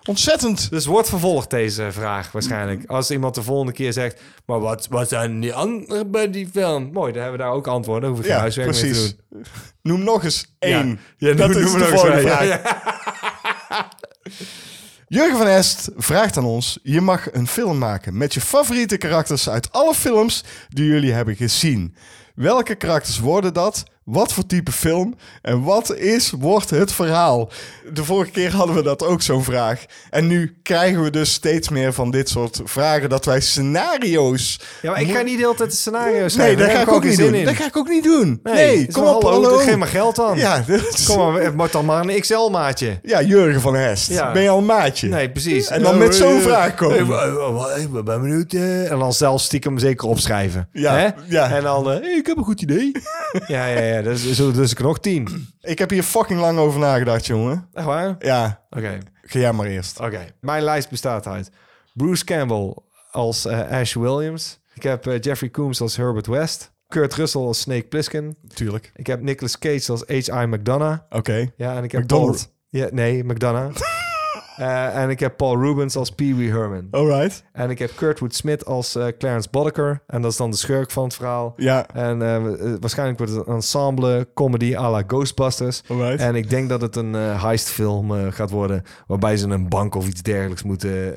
ontzettend... Dus wordt vervolgd deze vraag waarschijnlijk. Als iemand de volgende keer zegt... Maar wat, wat zijn die andere buddyfilm? Mooi, dan hebben we daar ook antwoorden. Hoef ik geen Ja, huiswerk te precies. doen. Noem nog eens één. Ja, dat noem- is noem de nog eens volgende vraag. Jurgen van Est vraagt aan ons: je mag een film maken met je favoriete karakters uit alle films die jullie hebben gezien. Welke karakters worden dat? Wat voor type film? En wat is, wordt het verhaal? De vorige keer hadden we dat ook zo'n vraag. En nu krijgen we dus steeds meer van dit soort vragen dat wij scenario's. Ja, maar ik ga niet de hele tijd de scenario Nee, schrijven. dat Daar ga ik ook niet doen. in. Dat ga ik ook niet doen. Nee, Nee, kom op, hallo. hallo. Geef maar geld aan. Ja, is- Kom maar, het wordt dan maar een XL-maatje. ja, Jurgen van Hest. Ja. Ben je al een maatje? Nee, precies. En dan met zo'n vraag komen. Wa- wa- Ik ben benieuwd. eh. En dan zelf stiekem zeker opschrijven. Ja, Hè? ja. En dan, eh, hey, ik heb een goed idee. ja, ja, ja. Dus, zo, dus ik nog tien. Ik heb hier fucking lang over nagedacht, jongen. Echt waar? Oké. Ja, ga jij maar eerst. Oké. Mijn lijst bestaat uit Bruce Campbell als eh, Ash Williams. Ik heb eh, Jeffrey Coombs als Herbert West. Kurt Russell als Snake Plissken. Tuurlijk. Ik heb Nicolas Cage als H.I. McDonough. Oké. Ja, en ik heb McDonald. Paul- Ja, nee, McDonough. Eh, en ik heb Paul Rubens als Pee Wee Herman. Alright. En ik heb Kurtwood Smith als eh, Clarence Boddicker. En dat is dan de schurk van het verhaal. Ja, En eh, waarschijnlijk wordt het een ensemble comedy à la Ghostbusters. alright. En ik denk dat het een heistfilm gaat worden... waarbij ze een bank of iets dergelijks moeten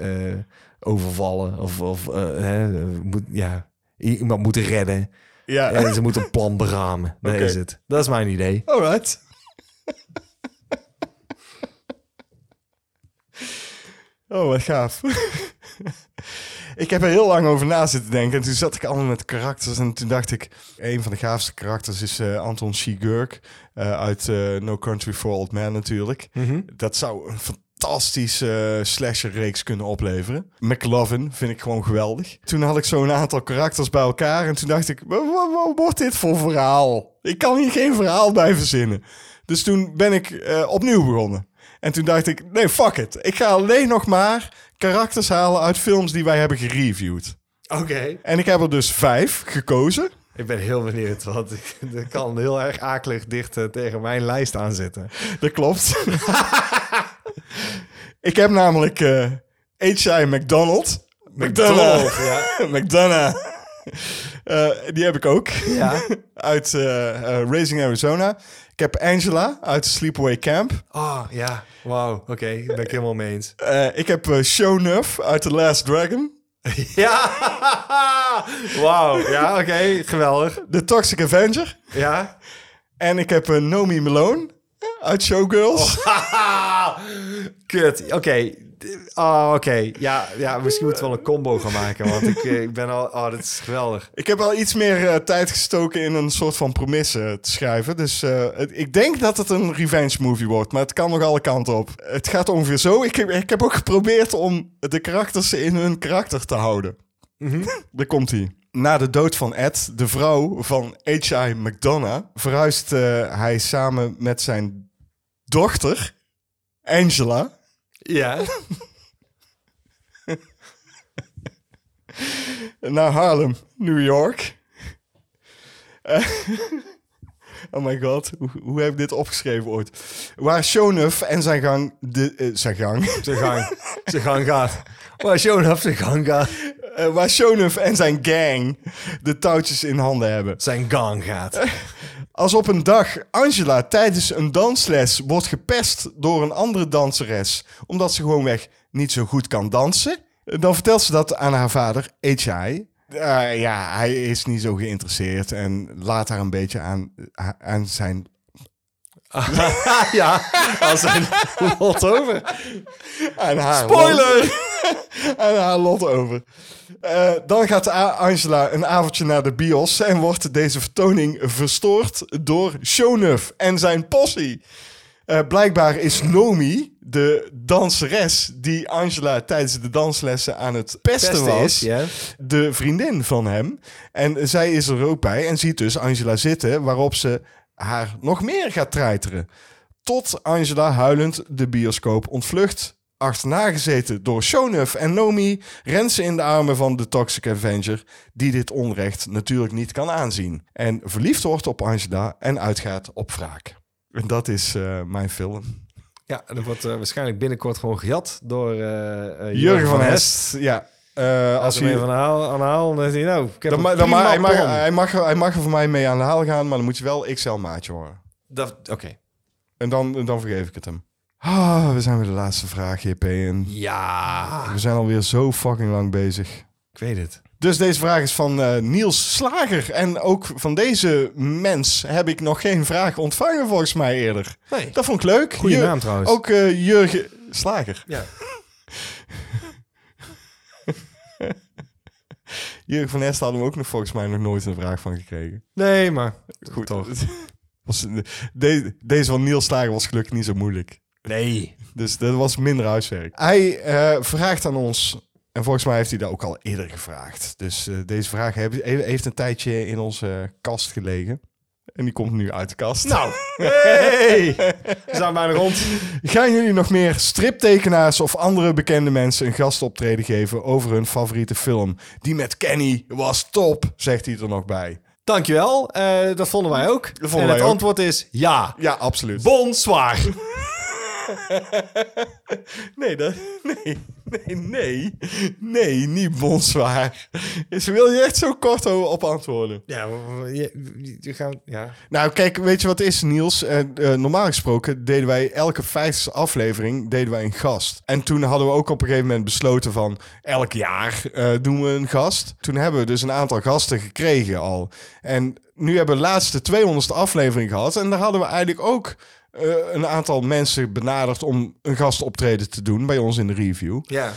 overvallen. Of, of hè, moet, ja, iemand moeten redden. ja. En ze moeten een plan beramen. Dat is het. Dat is mijn idee. Alright. Oh, wat gaaf. ik heb er heel lang over na zitten denken. En toen zat ik allemaal met karakters. En toen dacht ik, een van de gaafste karakters is eh, Anton Chigurh. eh uit eh, No Country for Old Men natuurlijk. Dat zou een fantastische uh, slasher-reeks kunnen opleveren. McLovin vind ik gewoon geweldig. Toen had ik zo'n aantal karakters bij elkaar. En toen dacht ik, wat, wordt dit voor verhaal? Ik kan hier geen verhaal bij verzinnen. Dus toen ben ik opnieuw begonnen. En toen dacht ik, nee, fuck it. Ik ga alleen nog maar karakters halen uit films die wij hebben gereviewd. Oké. En ik heb er dus vijf gekozen. Ik ben heel benieuwd, want ik, dat kan heel erg akelig dicht eh, tegen mijn lijst aanzitten. Dat klopt. ik heb namelijk eh H.I. McDonald. McDonald, ja. McDonough. Eh, die heb ik ook. Ja. uit Raising Arizona. Ik heb Angela uit Sleepaway Camp. Oh, ja. Wauw. Oké, daar ben ik helemaal mee eens. Eh, ik heb uh, Shonuff uit The Last Dragon. Ja! Wauw. Ja, oké. Geweldig. The Toxic Avenger. Ja. En ik heb eh, Nomi Malone uit Showgirls. Kut. Oké. Oh, oké. Ja, ja, misschien moeten we wel een combo gaan maken, want ik, eh, ik ben al... Oh, dat is geweldig. Ik heb al iets meer eh, tijd gestoken in een soort van premisse te schrijven. Dus eh, ik denk dat het een revenge movie wordt, maar het kan nog alle kanten op. Het gaat ongeveer zo. Ik heb, ik heb ook geprobeerd om de karakters in hun karakter te houden. Daar komt hij. Na de dood van Ed, de vrouw van H.I. McDonough, verhuist hij samen met zijn dochter, Angela, Ja. naar Harlem, New York. Eh, oh my god, hoe, hoe heb ik dit opgeschreven ooit? Waar Shonuff en zijn gang... De, eh, zijn gang... Zijn gang. Zijn gang gaat. Maar show af zijn gang gaat. eh, waar Shonuff en zijn gang de touwtjes in handen hebben. Zijn gang gaat. Als op een dag Angela tijdens een dansles wordt gepest door een andere danseres... omdat ze gewoonweg niet zo goed kan dansen... dan vertelt ze dat aan haar vader, H.I., Eh, ja, hij is niet zo geïnteresseerd en laat haar een beetje aan, aan zijn... ja, als lot over. Haar Spoiler! lot- aan haar lot over. Eh, dan gaat Angela een avondje naar de bios en wordt deze vertoning verstoord door Shonuff en zijn possie. Eh, blijkbaar is Nomi de danseres die Angela tijdens de danslessen aan het pesten was. is, de vriendin van hem. En zij is er ook bij en ziet dus Angela zitten, waarop ze haar nog meer gaat treiteren. Tot Angela huilend de bioscoop ontvlucht. Achterna gezeten door Shonuff en Nomi rent ze in de armen van de Toxic Avenger, die dit onrecht natuurlijk niet kan aanzien. En verliefd wordt op Angela en uitgaat op wraak. En dat is eh, mijn film. Ja, dat wordt eh, waarschijnlijk binnenkort gewoon gejat door eh, Jurgen van Hest, ja. Eh, Als hij van haal, aan de haal, dan nou, ik heb dan, een ma- dan ma- prima hij, mag, hij, mag, hij mag er voor mij mee aan de haal gaan, maar dan moet je wel XL maatje horen. Oké. En dan, dan vergeef ik het hem. Ah, we zijn weer de laatste vraag, JP. En Ja, we zijn alweer zo fucking lang bezig. ik weet het. Dus deze vraag is van eh, Niels Slager. En ook van deze mens heb ik nog geen vraag ontvangen volgens mij eerder. Nee. Dat vond ik leuk. Goeie Jur- naam trouwens. Ook eh, Jurgen Slager. Ja. Jurgen van Est hadden we ook nog volgens mij nog nooit een vraag van gekregen. Nee, maar Goed toch. Was, de- deze van Niels Slager was gelukkig niet zo moeilijk. Nee. Dus dat was minder huiswerk. Hij eh, vraagt aan ons, en volgens mij heeft hij dat ook al eerder gevraagd. Dus eh, deze vraag heeft, heeft een tijdje in onze kast gelegen. En die komt nu uit de kast. Nou, hey! We zijn bijna rond. Gaan jullie nog meer striptekenaars of andere bekende mensen een gastoptreden geven over hun favoriete film? Die met Kenny was top, zegt hij er nog bij. Dankjewel, eh dat vonden wij ook. vonden en wij het ook. antwoord is ja. Ja, absoluut. Bonsoir. Nee, dat, nee, nee, nee, nee, niet bonsoir. Ze wil je echt zo kort op antwoorden. Ja, je, je gaan, ja. Nou, kijk, weet je wat het is, Niels? Eh, eh, normaal gesproken deden wij elke vijfde aflevering deden wij een gast. En toen hadden we ook op een gegeven moment besloten van elk jaar eh, doen we een gast. Toen hebben we dus een aantal gasten gekregen al. En nu hebben we de laatste 200ste aflevering gehad. En daar hadden we eigenlijk ook eh, een aantal mensen benaderd om een gastoptreden te doen bij ons in de review. Ja.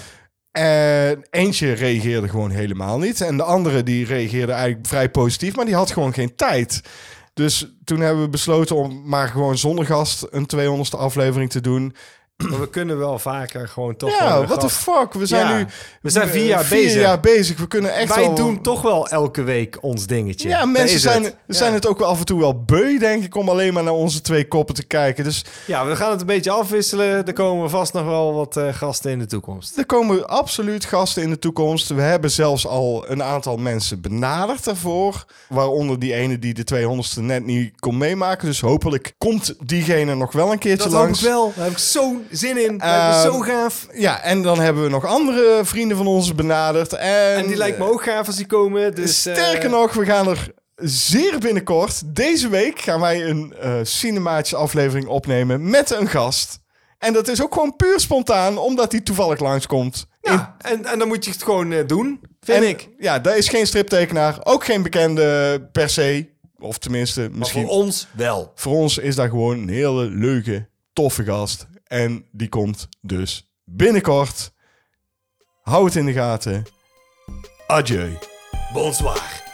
En eentje reageerde gewoon helemaal niet. En de andere die reageerde eigenlijk vrij positief, maar die had gewoon geen tijd. Dus toen hebben we besloten om maar gewoon zonder gast een 200ste aflevering te doen. Maar we kunnen wel vaker gewoon toch Ja, what the fuck? We zijn Ja, nu we zijn vier jaar vier bezig. jaar bezig. We kunnen echt Wij doen toch wel elke week ons dingetje. Ja, Dat mensen zijn, het. zijn het ook af en toe wel beu, denk ik, om alleen maar naar onze twee koppen te kijken. Dus Ja, we gaan het een beetje afwisselen. Er komen vast nog wel wat eh, gasten in de toekomst. er komen absoluut gasten in de toekomst. We hebben zelfs al een aantal mensen benaderd daarvoor. Waaronder die ene die de 200ste net niet kon meemaken. Dus hopelijk komt diegene nog wel een keertje Dat langs. ik wel. Daar heb ik zo'n zin in. Dat is Ehm, zo gaaf. Ja, en dan hebben we nog andere vrienden van ons benaderd. En, En die lijkt me ook gaaf als die komen. Dus, eh, Sterker nog, we gaan er zeer binnenkort, deze week, gaan wij een eh cinematische aflevering opnemen met een gast. En dat is ook gewoon puur spontaan, omdat hij toevallig langskomt. Ja, en, en dan moet je het gewoon eh, doen, vind En, ik. Ja, dat is geen striptekenaar, ook geen bekende per se. Of tenminste, Maar misschien voor ons wel. voor ons is dat gewoon een hele leuke, toffe gast. En die komt dus binnenkort. Hou het in de gaten. Adieu. Bonsoir.